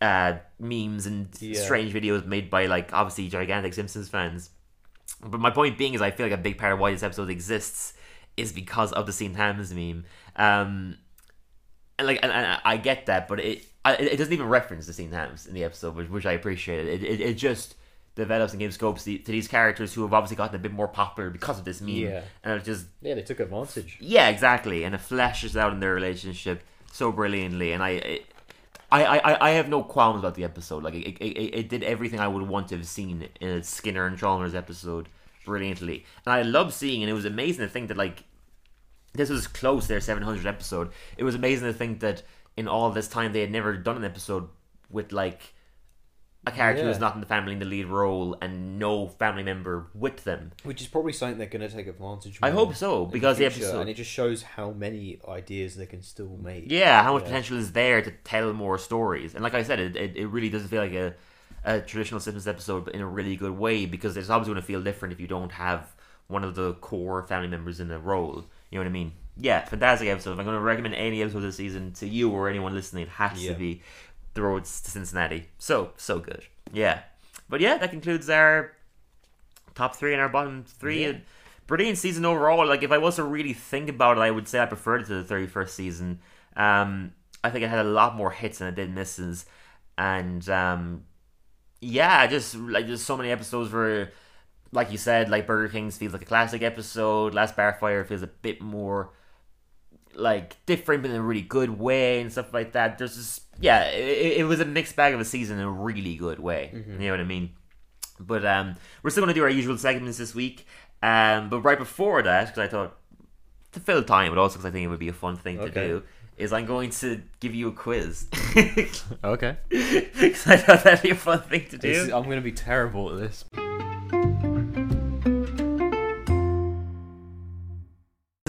uh, memes and Yeah. strange videos made by like obviously gigantic Simpsons fans. But my point being is, I feel like a big part of why this episode exists is because of the steamed hams meme. Um, and like, and, and I get that, but it I, it doesn't even reference the steamed hams in the episode, which, which I appreciate. It, it it just develops and gives scopes to, these characters who have obviously gotten a bit more popular because of this meme. Yeah. and it just Yeah, they took advantage. yeah, exactly, and it flashes out in their relationship so brilliantly, and I, it, I, I, I have no qualms about the episode. Like it, it, it, did everything I would want to have seen in a Skinner and Chalmers episode brilliantly, and I love seeing. And it was amazing to think that like this was close to their 700 episode. It was amazing to think that in all this time they had never done an episode with like a character who's not in the family in the lead role and no family member with them. Which is probably something they're going to take advantage. Of. I hope so because the future, episode and it just shows how many ideas they can still make. Yeah, how much Yeah. potential is there to tell more stories? And like I said, it, it, it really doesn't feel like a, a traditional Simpsons episode, but in a really good way because it's obviously going to feel different if you don't have one of the core family members in the role. You know what I mean? Yeah, fantastic episode. If I'm going to recommend any episode of this season to you or anyone listening, it has Yeah. to be The Roads to Cincinnati. So, so good. Yeah. But yeah, that concludes our top three and our bottom three. Yeah. Brilliant season overall. Like, if I was to really think about it, I would say I preferred it to the 31st season. Um, I think it had a lot more hits than it did misses. And um, yeah, just like there's so many episodes where, like you said, like Burger King's feels like a classic episode. Last Barfighter feels a bit more like different, but in a really good way and stuff like that. There's just yeah, it, it was a mixed bag of a season in a really good way. You know what I mean? But um, we're still going to do our usual segments this week. Um, but right before that, because I thought to fill time, but also because I think it would be a fun thing to do, is I'm going to give you a quiz. Okay. Because I thought that'd be a fun thing to do. is- I'm going to be terrible at this.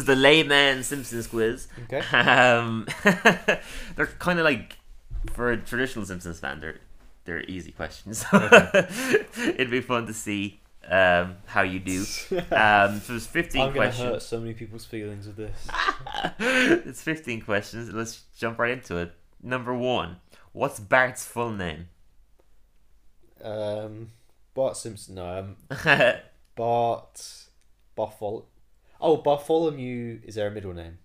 Is the layman Simpsons quiz. Okay. Um, they're kind of like for a traditional Simpsons fan, they're they're easy questions. It'd be fun to see um, how you do. Um, so it's 15 I'm gonna questions. hurt so many people's feelings with this. it's 15 questions. Let's jump right into it. Number one. What's Bart's full name? Um, Bart Simpson. No, um, Bart Barthol. Oh, Bartholomew. Is there a middle name?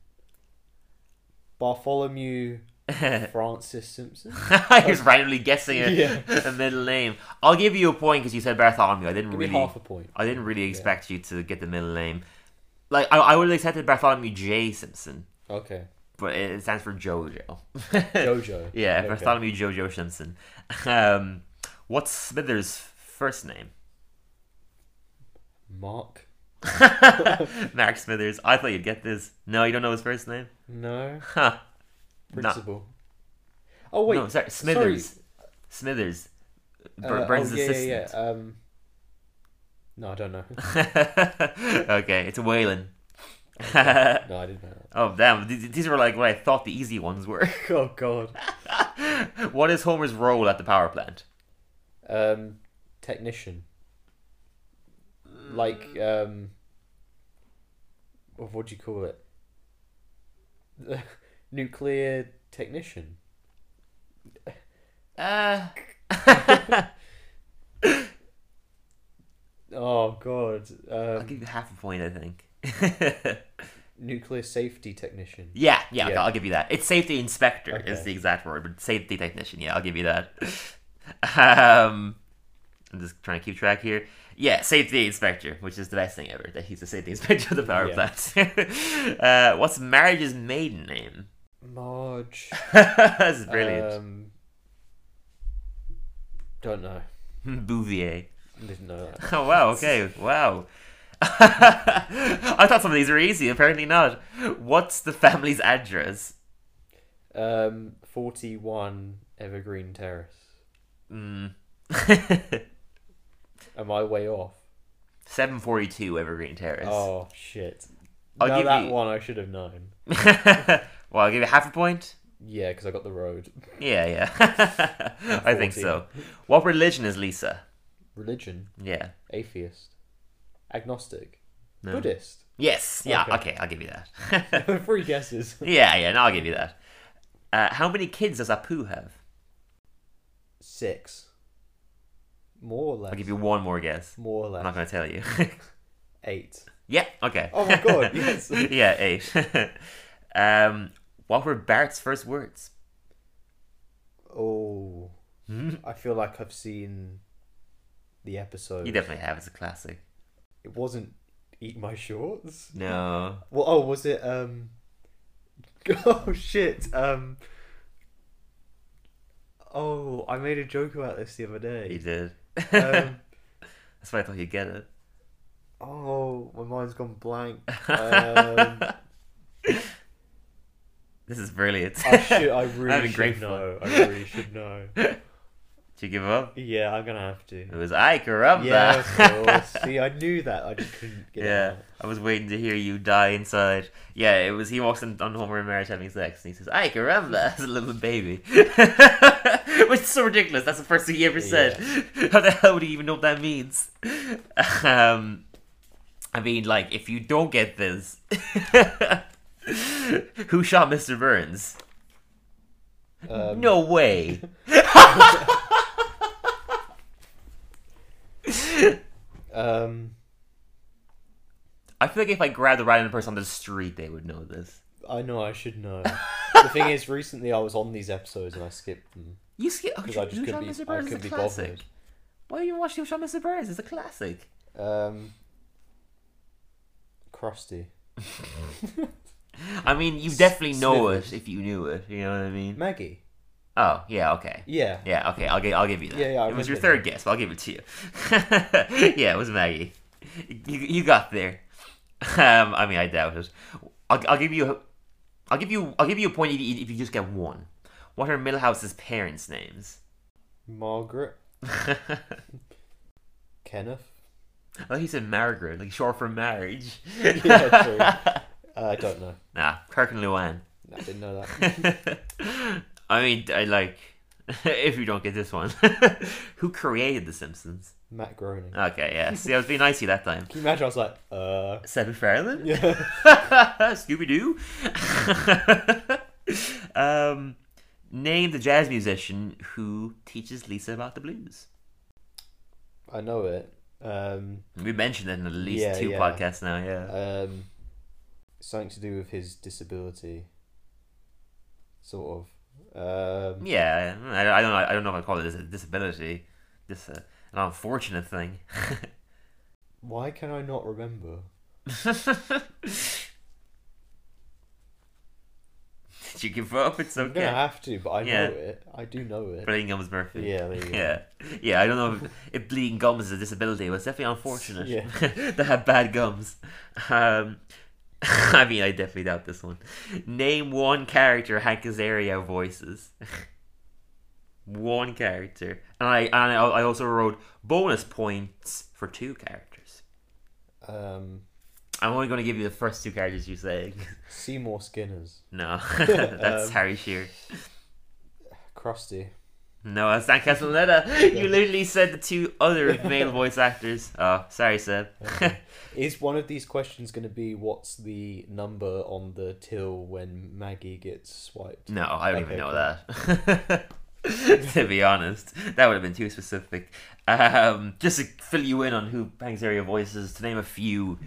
Bartholomew Francis Simpson. I was randomly guessing a, Yeah. a middle name. I'll give you a point because you said Bartholomew. I didn't Give really. half a point. I didn't really expect you to get the middle name. Like I, I would have accepted Bartholomew J Simpson, Okay. but it, it stands for JoJo. Jojo. yeah, Okay. Bartholomew JoJo Simpson. Um, what's Smithers' first name? Mark. Mark Smithers. I thought you'd get this. No, you don't know his first name. No. Huh. Principal. Oh wait. no, sorry, Smithers. Smithers. Bur- Uh, Burns' oh, yeah, assistant. yeah, yeah. Um. No, I don't know. okay, it's Waylon. no, I didn't know. oh damn! These, these were like what I thought the easy ones were. Oh god. what is Homer's role at the power plant? Um, technician. Like um. What do you call it? Nuclear technician. Uh, Oh god. I'll Um, give you half a point, I think. nuclear safety technician. yeah, yeah, okay, Yeah. I'll give you that. It's safety inspector is the exact word, but safety technician. Yeah, I'll give you that. Um, I'm just trying to keep track here. Yeah, safety inspector, which is the best thing ever. That he's the safety inspector of the power Yeah. plant. uh, what's Marge's maiden name? Marge. That's brilliant. Um, don't know. Bouvier. Didn't know that. Oh wow, okay, wow. I thought some of these were easy, apparently not. What's the family's address? Um, forty-one Evergreen Terrace. Mm. Am I way off? 742 Evergreen Terrace. Oh shit! I'll no, give that you- one I should have known. well, I'll give you half a point. Yeah, because I got the road. Yeah, yeah. I think 14. so. What religion is Lisa? Religion, Yeah. atheist, agnostic, No. Buddhist. Yes. Yeah. Okay. Okay. I'll give you that. Three guesses. yeah. Yeah. No, I'll give you that. Uh, how many kids does Apu have? Six. More or less. I'll give you one more guess. more or less. I'm not going to tell you. Eight. yeah. Okay. Oh my god! Yes. yeah, eight. um, what were Bart's first words? oh, I feel like I've seen the episode. You definitely have. It's a classic. It wasn't eat my shorts. No. Well, oh, was it? Um. Oh shit! Um. Oh, I made a joke about this the other day. You did. Um, That's why I thought you'd get it. oh, my mind's gone blank. Um, This is brilliant. I should. I really having should know. I really should know. Did you give up? Yeah, I'm gonna have to. It was Ay Caramba. Yeah, of course. See, I knew that. I just couldn't get Yeah, it. I was waiting to hear you die inside. Yeah, it was. He walks in on Homer and Marge having sex, and he says, "Ay caramba," as a little baby, which is so ridiculous. That's the first thing he ever said. How the hell would he even know what that means? Um, I mean, like, if you don't get this, who shot Mr. Burns? Um, no way. Um, I feel like if I grabbed a random person on the street, they would know this. I know I should know. the thing is, recently I was on these episodes and I skipped them You skip. Oh, because I just couldn't be. Mr. I Burns is couldn't a be classic. bothered. Why are you watching Who Shot Mr. Burns? It's a classic. Um, Krusty, I mean, you definitely know Smithers. it if you knew it. You know what I mean? Maggie. Oh, yeah, okay. Yeah. Yeah, okay. I'll give. I'll give you that. Yeah, yeah, I it was your third guess, but I'll give it to you. yeah, it was Maggie. You, you got there. Um, I mean, I doubt it. I'll, I'll give you. I'll give you. I'll give you a point if you, if you just get one. What are Milhouse's parents' names? Margaret. Kenneth. I thought he said Margaret, like short for marriage. yeah, true. Uh, I don't know. Nah, Kirk and Luann. I didn't know that. I mean, I like. if you don't get this one. Who created The Simpsons? Matt Groening. Okay, yeah. See, I was being nice to you that time. Can you imagine? I was like, uh, Seth MacFarlane? yeah. Scooby Doo. um, name the jazz musician who teaches Lisa about the blues. I know it. Um, We mentioned it in at least Yeah, two yeah. podcasts now. Yeah. um, something to do with his disability. Sort of. Um, yeah. I, I don't know. I don't know if I call it a disability. Just a, an unfortunate thing. why can I not remember? Did you give up? It's okay. gonna have to, but I Yeah. know it. I do know it. Bleeding Gums Murphy. Yeah, there you go. Yeah, yeah. I don't know if, if bleeding gums is a disability, but it's definitely unfortunate Yeah. to have bad gums. Um, I mean, I definitely doubt this one. Name one character Hank Azaria voices. one character, and I and I, I also wrote bonus points for two characters. Um, I'm only going to give you the first two characters you say. Seymour Skinner's no, that's Um, Harry Shearer. Krusty. No, that's Dan Castellaneta. You literally said the two other male voice actors. Oh, sorry, Seb. Is one of these questions going to be what's the number on the till when Maggie gets swiped? no, I don't Okay, even know that. to be honest, that would have been too specific. Um, just to fill you in on who Hank Azaria voices, to name a few: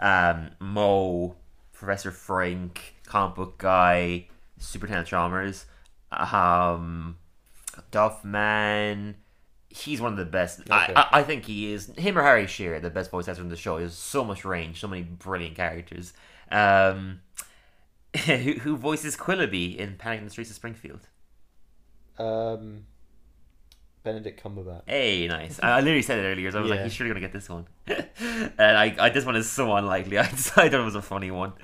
um, Moe, Professor Frink, comic book guy, Superintendent Chalmers, um, Duffman. He's one of the best. I, Okay. I, I think he is. Him or Harry Shearer, the best voice actor in the show. He has so much range, so many brilliant characters. Um, who, who voices Quilloughby in Panic in the Streets of Springfield? Um, Benedict Cumberbatch. Hey, nice. I, I literally said it earlier, so I was like, he's surely gonna get this one. and I, I, this one is so unlikely. I decided it was a funny one.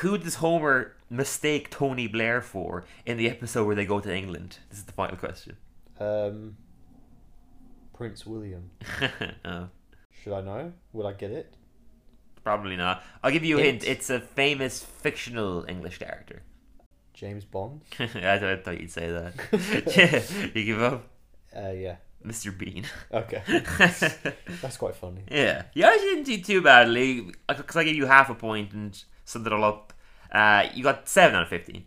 Who does Homer mistake Tony Blair for in the episode where they go to England? This is the final question. Um, Prince William. no, Should I know? Will I get it? probably not. I'll give you a hint. It's a famous fictional English character. James Bond. I, thought- I thought you'd say that. you give up, Uh, yeah. Mr. Bean. Okay. That's quite funny. Yeah, you actually didn't do too badly because I gave you half a point and summed it all up. Uh, you got seven out of fifteen.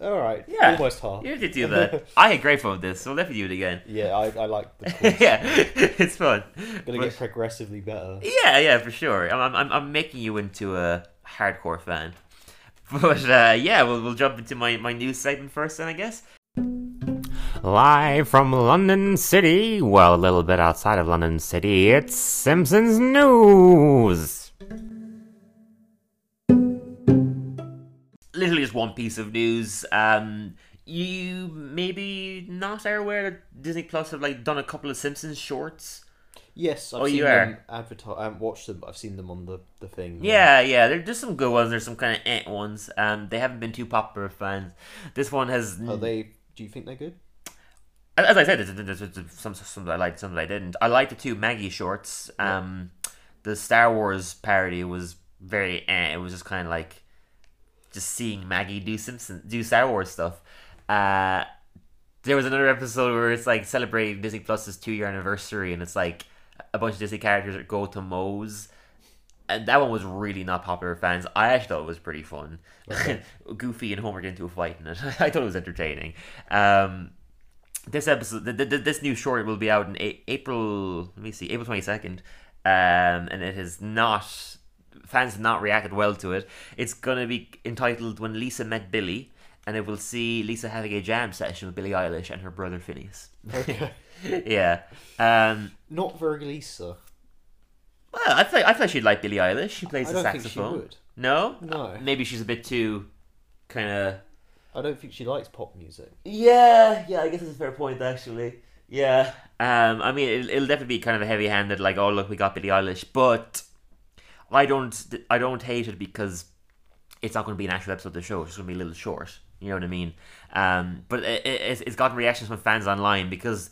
All right. Yeah. Almost half. You did do that. I had great fun with this, so we'll definitely do it again. Yeah, I, I like the quiz. yeah, it's fun. Gonna But- get progressively better. yeah, yeah, for sure. I'm, I'm, I'm making you into a hardcore fan. But uh, yeah, we'll, we'll jump into my, my news segment first, then I guess. Live from London City, well, a little bit outside of London City, it's Simpsons News. Literally just one piece of news. Um, you maybe not are aware that Disney Plus have like done a couple of Simpsons shorts. Yes, I've Oh, seen you them advertise. I haven't watched them, but I've seen them on the, the thing. Yeah, yeah, there- there's some good ones. There's some kind of eh ones. Um, they haven't been too popular with fans. This one has, Are they? Do you think they're good? as I said, there's, there's, there's some some that I liked, some that I didn't. I liked the two Maggie shorts. Um, the Star Wars parody was very eh. It was just kind of like just seeing Maggie do Simpson do Star Wars stuff. Uh, there was another episode where it's like celebrating Disney Plus's two year anniversary, and it's like a bunch of Disney characters go to Moe's. And that one was really not popular with fans. I actually thought it was pretty fun. Goofy and Homer get into a fight in it. I thought it was entertaining. Um, this episode, th- th- th- this new short will be out in a- April. Let me see, April twenty second, um, and it has not. Fans have not reacted well to it. It's gonna be entitled "When Lisa Met Billy," and it will see Lisa having a jam session with Billie Eilish and her brother Finneas. Okay. yeah. Um, Not very Lisa. well, I thought I feel she'd like Billie Eilish. She plays I the don't think she saxophone. would. No, No. maybe she's a bit too kind of. I don't think she likes pop music. Yeah, yeah, I guess it's a fair point actually. Yeah, um, I mean, it'll, it'll definitely be kind of a heavy-handed, like, oh look, we got Billie Eilish, but I don't, I don't hate it because it's not going to be an actual episode of the show. It's just going to be a little short. You know what I mean? Um, but it, it, it's- gotten reactions from fans online because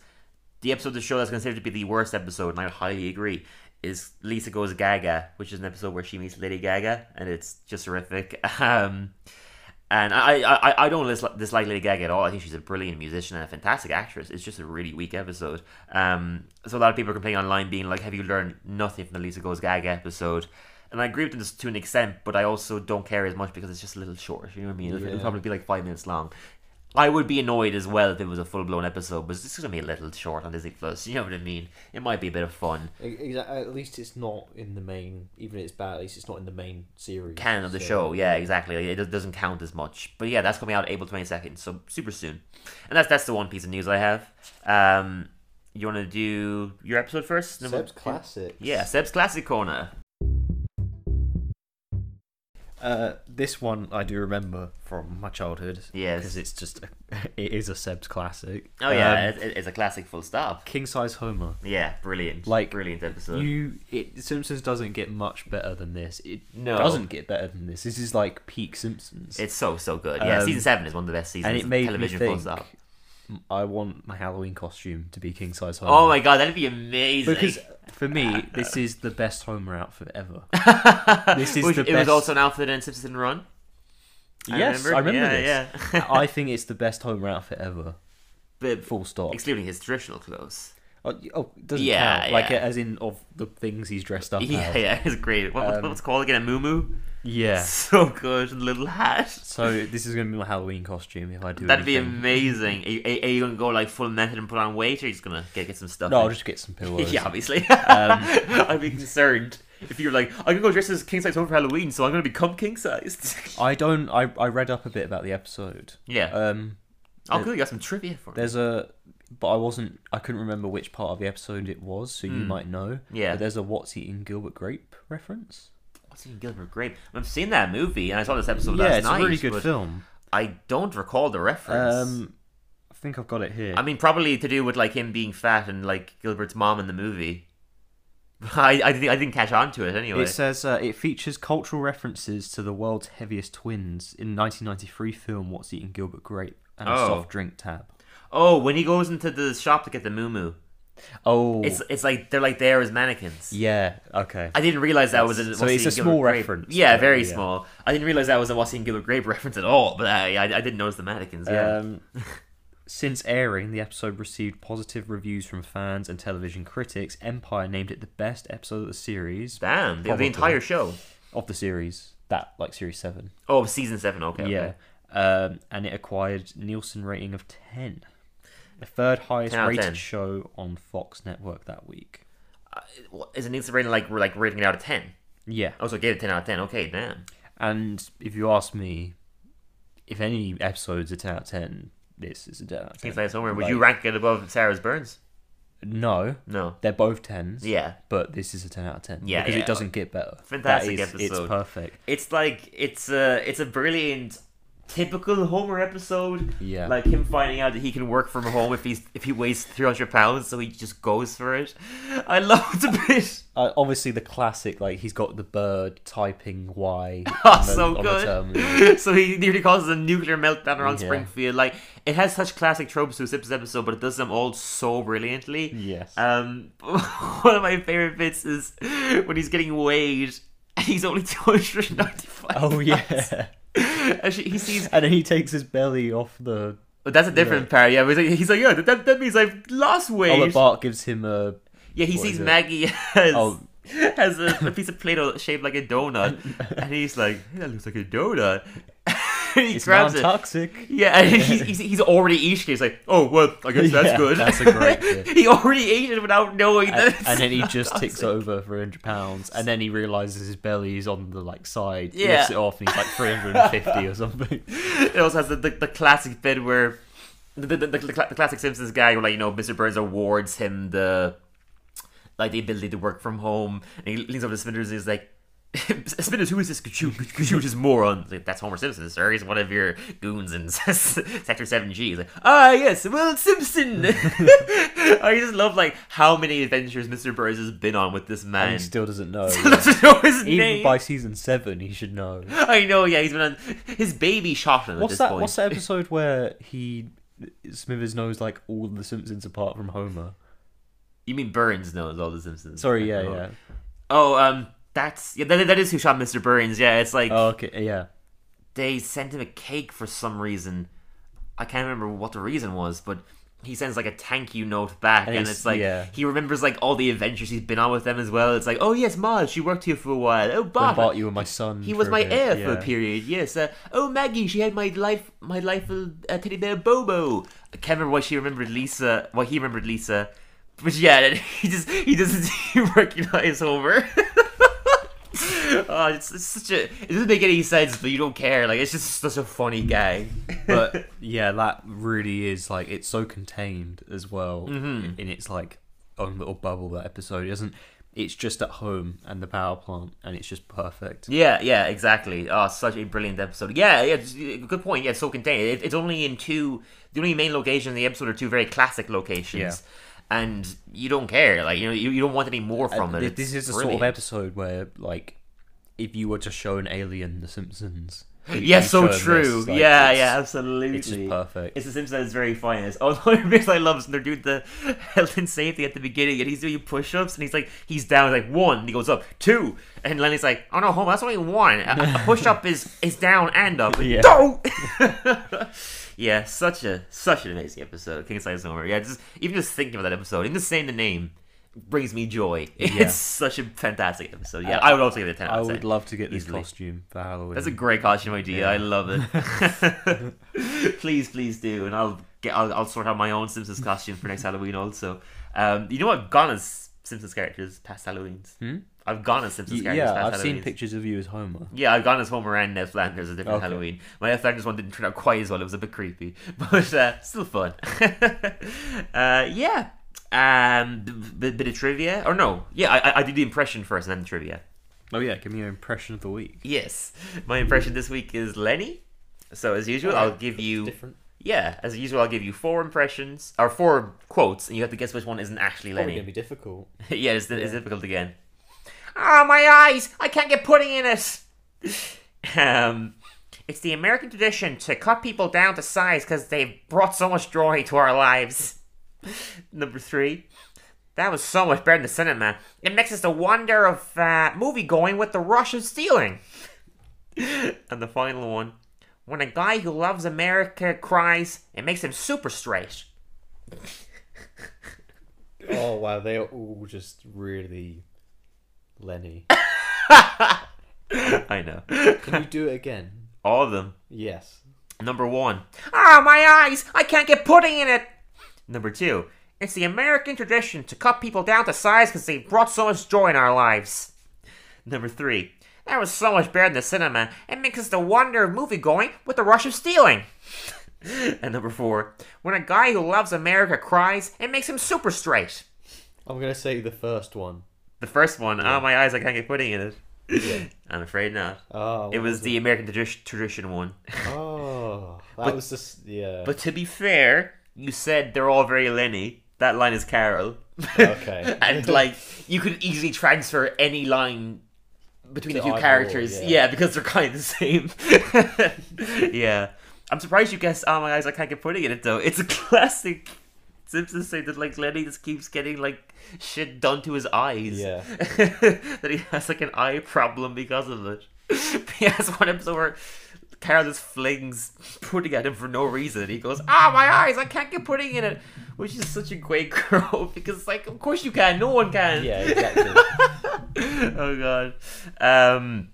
the episode of the show that's considered to be the worst episode, and I highly agree, is Lisa Goes Gaga, which is an episode where she meets Lady Gaga, and it's just horrific. Um, And I, I, I don't dis- dislike Lady Gaga at all. I think she's a brilliant musician and a fantastic actress. It's just a really weak episode. Um, so a lot of people are complaining online, being like, "Have you learned nothing from the Lisa Goes Gaga episode?" And I agree with this to an extent, but I also don't care as much because it's just a little short. You know what I mean? It'll, it'll probably be like five minutes long. I would be annoyed as well if it was a full blown episode, but it's just gonna be a little short on Disney Plus. You know what I mean? It might be a bit of fun. Exactly. At least it's not in the main. Even if it's bad, at least it's not in the main series. canon of the so- show. Yeah, exactly. It doesn't count as much. But yeah, that's coming out April twenty second, so super soon. And that's that's the one piece of news I have. Um, you want to do your episode first? Seb's classic. Yeah, Seb's classic corner. Uh, this one I do remember from my childhood. Yes. Because it's just a, it is a Seb's classic. Oh yeah, Um, it, it- it's a classic. Full stop. King size Homer. Yeah, brilliant. Like, brilliant episode. You it Simpsons doesn't get much better than this. It No. doesn't get better than this. This is like peak Simpsons. It's so so good. Yeah, Um, season seven is one of the best seasons and it made television. me full think. stop. I want my Halloween costume to be king size Homer. Oh my god, that'd be amazing. Because for me, this is the best Homer outfit ever. this is Which- the it was also an outfit in Simpson Run. yes, I remember yeah, this. Yeah. I think it's the best Homer outfit ever. but Full stop. excluding his traditional clothes. Oh, oh, it doesn't Yeah, count. Like yeah. as in of the things he's dressed up Yeah, as. yeah, it's great. What, Um, what's called again? A moo Yeah. So good, little hat. So this is gonna be my Halloween costume if I do. It. That'd be amazing. Are you, are you gonna go like full method and put on weight, or are you just gonna get get some stuff? No, in? I'll just get some pillows. yeah, obviously. Um, I'd be concerned if you're like, I'm gonna go dress as king size for Halloween, so I'm gonna become king sized. I don't. I, I read up a bit about the episode. yeah. Um, oh, good. You got some trivia for me. there's a, but I wasn't. I couldn't remember which part of the episode it was, so you might know. Yeah. But there's a what's eating Gilbert Grape reference. What's in Gilbert Grape? I've seen that movie, and I saw this episode yeah, last it's night. a really good but film. I don't recall the reference. Um, I think I've got it here. I mean, probably to do with like him being fat and like Gilbert's mom in the movie. I I, didn't- I didn't catch on to it anyway. It says uh, it features cultural references to the world's heaviest twins in 1993 film What's Eating Gilbert Grape and a Oh. soft drink tab. Oh, when he goes into the shop to get the moo Oh, it's it's like they're like there as mannequins. yeah, okay. I didn't realize that was a So it's a small Grape. reference, Yeah, very yeah. small. I didn't realize that was a Eating Gilbert Grape reference at all. But I, I, I didn't notice the mannequins. Yeah. Um, since airing, the episode received positive reviews from fans and television critics. Empire named it the best episode of the series Damn, the, the entire show. of the series. That like series seven. Oh, season seven. Okay. yeah, okay. um, and it acquired Nielsen rating of ten, the third highest 10 rated 10. show on Fox Network that week. Uh, what- Is it Nielsen rating like like rating it out of ten? Yeah, Oh, so it gave it ten out of ten. Okay, damn. and if you ask me, if any episode's a ten out of ten, this is a ten out of ten. Lion somewhere. Would Like- you rank it above Sarah's Burns? No, No. they're both tens. Yeah. but this is a 10 out of 10 Yeah, because yeah. it doesn't get better Fantastic that is, it's perfect It's like it's a it's a brilliant typical Homer episode. Yeah. Like him finding out that he can work from home if he's if he weighs three hundred pounds, so he just goes for it. I love it a bit. uh, obviously the classic like he's got the bird typing y Oh, the, so good. so he nearly causes a nuclear meltdown around Yeah. Springfield. Like it has such classic tropes to Simpsons episode, but it does them all so brilliantly. yes Um, one of my favorite bits is when he's getting weighed and he's only two hundred ninety-five. oh yeah Actually, he sees. and then he takes his belly off the But that's a different part. Yeah, he's like, he's like, yeah, that, that means I've lost oh weight. but Bart gives him a yeah, he sees? Maggie has Oh. has a, a piece of Play-Doh shaped like a donut, and he's like, hey, that looks like a donut. And he it's grabs it. non-toxic Yeah, and he's, he's, he's already eaten it. He's like, oh, well, I guess that's Yeah, good. that's a great he already ate it without knowing and, that. it's and then he not just ticks over for 100 pounds and then he realizes his belly is on the like side Yeah. lifts it off and he's like 350 or something It also has the, the, the classic bit where the, the, the, the, cla- the classic Simpsons guy where like you know Mr. Burns awards him the like the ability to work from home and he leans over to Smithers and he's like Smithers, who is this Kachoot? Kachoot is moron. Like, That's Homer Simpson, sir. He's one of your goons in Sector 7G. He's like, ah, yes, Will Simpson. I just love, like, how many adventures Mr. Burns has been on with this and man. he still doesn't know Still doesn't know his even name. by season 7 he should know I know, yeah, he's been on. His baby shot him at What's this that? point. What's that episode where he Smithers knows like all the Simpsons apart from Homer? You mean Burns knows all the Simpsons? Sorry, yeah, yeah. Oh, um, that's yeah, that, that is who shot Mr. Burns. Yeah, it's like Oh, okay, yeah. they sent him a cake for some reason. I can't remember what the reason was, but he sends like a thank you note back, and, And it's like yeah. he remembers like all the adventures he's been on with them as well. It's like, oh yes, Miles, she worked here for a while. Oh, I Bob, bought you and my son. he was my heir for a period. Yes. Uh, oh, Maggie, she had my life, my life uh, teddy bear Bobo. I can't remember why she remembered Lisa. Why he remembered Lisa. But yeah, he just he doesn't recognize Homer. oh, it's, it's such a. It doesn't make any sense, but you don't care. Like it's just such a funny guy. but yeah, that really is like it's so contained as well Mhm. in its like own little bubble. That episode it doesn't. It's just at home and the power plant, and it's just perfect. Yeah, yeah, exactly. Oh, such a brilliant episode. Yeah, yeah, good point. Yeah, it's so contained. It, it's only in two. The only main location in the episode are two very classic locations. Yeah. And you don't care, like you know, you, you don't want any more from Uh, it. It's this is the brilliant. sort of episode where like if you were to show an alien The Simpsons. Yeah, so true. this, like, yeah, yeah, absolutely. It's just perfect. It's the Simpsons very finest. Oh, the only bit I love is when they're doing the health and safety at the beginning, and he's doing push-ups, and he's like, he's down like one, and he goes up two, and Lenny's like, oh no, Homer, that's only one. A, a push-up is is down and up. Yeah. Don't. yeah, such a such an amazing episode, King Size Homer. Yeah, just even just thinking about that episode, even just saying the name brings me joy. Yeah. It's such a fantastic episode. Yeah, I would also give it a ten. I would 10. love to get this Easily. costume for Halloween. That's a great costume idea. Yeah. I love it. please, please do, and I'll get. I'll, I'll sort out my own Simpsons costume for next Halloween. Also, um, you know what? I've gone as Simpsons characters past Halloweens. Hmm? I've gone as Simpsons Y- characters yeah, I've seen pictures of you as Homer. Yeah, I've gone as Homer and Ned Flanders a different Okay. Halloween. My Ned Flanders one didn't turn out quite as well. It was a bit creepy, but uh, still fun. uh, yeah. Um, bit, bit of trivia, or no? Yeah, I, I- I did the impression first, and then the trivia. Oh yeah, give me your impression of the week. Yes, my impression this week is Lenny. So as usual, I'll give you different. yeah, as usual, I'll give you four impressions or four quotes, and you have to guess which one isn't actually Probably Lenny. gonna be difficult. yeah, it's, it's difficult again. Ah, my eyes! I can't get pudding in it. um, it's the American tradition to cut people down to size because they've brought so much joy to our lives. Number three. That was so much better than the cinema. It makes us the wonder of uh, movie going with the rush of stealing. and the final one. When a guy who loves America cries, it makes him super straight. Oh wow, they are all just really Lenny. I know. Can you do it again? All of them. Yes. Number one. Ah, my eyes! I can't get pudding in it! Number two. It's the American tradition to cut people down to size because they brought so much joy in our lives. Number three. That was so much better than the cinema. It makes us the wonder of movie going with the rush of stealing. and number four. When a guy who loves America cries, it makes him super straight. I'm gonna say the first one. The first one. Ah, my eyes! I can't get pudding in it. Yeah. I'm afraid not. Oh, It what was the American tradi- tradition one. Oh, that But- was just yeah. But to be fair, you said they're all very Lenny. That line is Carl. Okay. and like you could easily transfer any line between To the two characters. or, yeah. yeah. because they're kind of the same. yeah. I'm surprised you guessed Oh my eyes I can't get pudding in it though. It's a classic Simpsons say that like Lenny just keeps getting like shit done to his eyes. Yeah. that he has like an eye problem because of it. he has one episode where Carl just flings pudding at him for no reason. He goes, "Ah, my eyes! I can't get pudding in it," which is such a great girl because, like, of course you can. No one can. yeah, exactly. oh god. Um,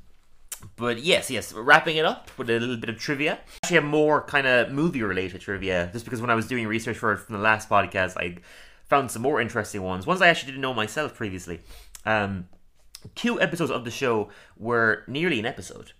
but yes, yes. Wrapping it up with a little bit of trivia. Actually, a more kind of movie-related trivia, just because when I was doing research for it from the last podcast, I found some more interesting ones. Ones I actually didn't know myself previously. Um, two episodes of the show were nearly an episode.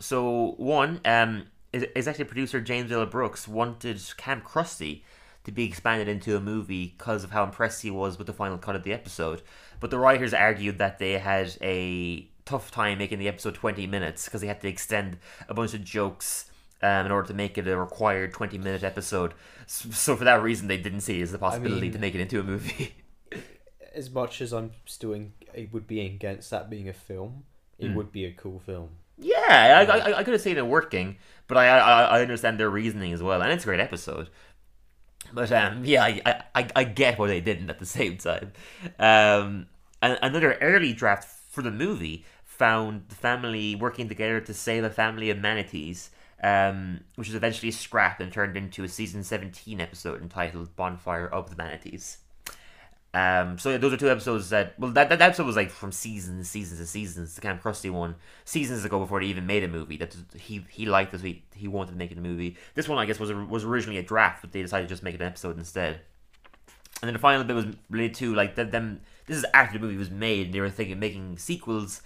So one um, is, actually producer James L. Brooks wanted Camp Krusty to be expanded into a movie because of how impressed he was with the final cut of the episode. But the writers argued that they had a tough time making the episode 20 minutes because they had to extend a bunch of jokes um, in order to make it a required 20 minute episode. So for that reason, they didn't see it as a possibility mean- to make it into a movie. as much as I'm still in, it would be against that being a film. It Hmm. would be a cool film. Yeah, I, I, I could have seen it working, but I, I I understand their reasoning as well, and it's a great episode. But um, yeah, I, I, I get why they didn't at the same time. Um, another early draft for the movie found the family working together to save a family of manatees, um, which was eventually scrapped and turned into a season 17 episode entitled Bonfire of the Manatees. Um, so yeah, those are two episodes that well that, that episode was like from seasons, seasons and seasons. The of crusty one, seasons ago before they even made a movie. That he he liked this. He he wanted to make it a movie. This one I guess was was originally a draft, but they decided to just make an episode instead. And then the final bit was related to like them. them this is after the movie was made. and They were thinking making sequels.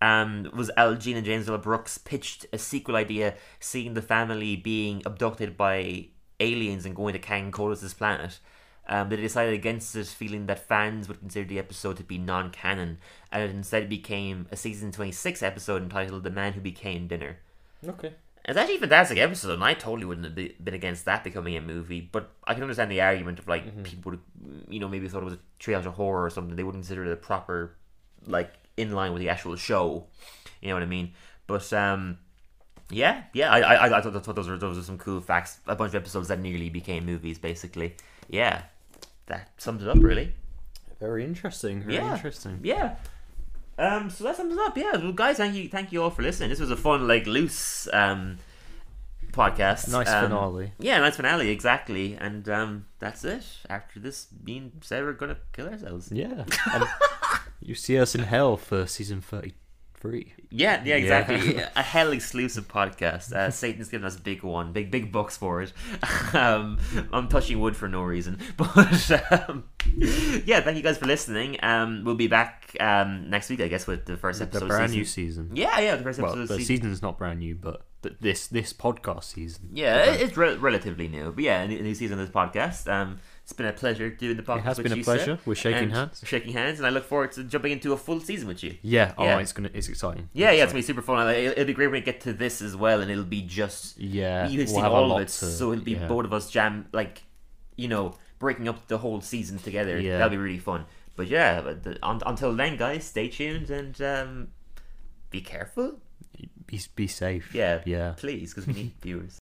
Um, was Al Jean and James L. Brooks pitched a sequel idea, seeing the family being abducted by aliens and going to Kang Kodos' planet. Um, they decided against it, feeling that fans would consider the episode to be non canon, and instead it instead became a season 26 episode entitled The Man Who Became Dinner. Okay. It's actually a fantastic episode, and I totally wouldn't have been against that becoming a movie, but I can understand the argument of like people would, you know, maybe thought it was a Treehouse of Horror or something. They wouldn't consider it a proper, like, in line with the actual show. You know what I mean? But, um, yeah, yeah, I, I, I thought, those were those were some cool facts. A bunch of episodes that nearly became movies, basically. Yeah, that sums it up, really. Very interesting. Very Yeah. interesting. Yeah. Um. So that sums it up. Yeah. Well, guys, thank you, thank you all for listening. This was a fun, like, loose um podcast. Nice Um, finale. Yeah, nice finale, exactly. And um, that's it. After this being said, we're gonna kill ourselves. Yeah. You see us in hell for season thirty-three. Yeah, yeah, Yeah. exactly. a hell exclusive podcast. Uh, Satan's giving us a big one, big big bucks for it. um, I'm touching wood for no reason, but um, yeah, thank you guys for listening. Um, we'll be back um next week, I guess, with the first episode. of brand season. new season. Yeah, yeah, the first episode. Well, of the season. season's not brand new, but this this podcast season. Yeah, it's re- relatively new, but yeah, a new, a new season of this podcast. Um, it's been a pleasure doing the podcast. It has been a you, pleasure. Seth, We're shaking and hands. we're shaking hands, and I look forward to jumping into a full season with you. Yeah. Oh, it's gonna. It's exciting. Yeah, yeah, it's gonna be super fun. Like, It'll, it'll be great when we get to this as well, and it'll be just Yeah. you we'll a all of it. to- so it'll be yeah. both of us jam like, you know, breaking up the whole season together. Yeah. That'll be really fun. But yeah, but the, un, until then, guys, stay tuned and um, be careful. Be be safe. Yeah, Yeah. please, because we need viewers.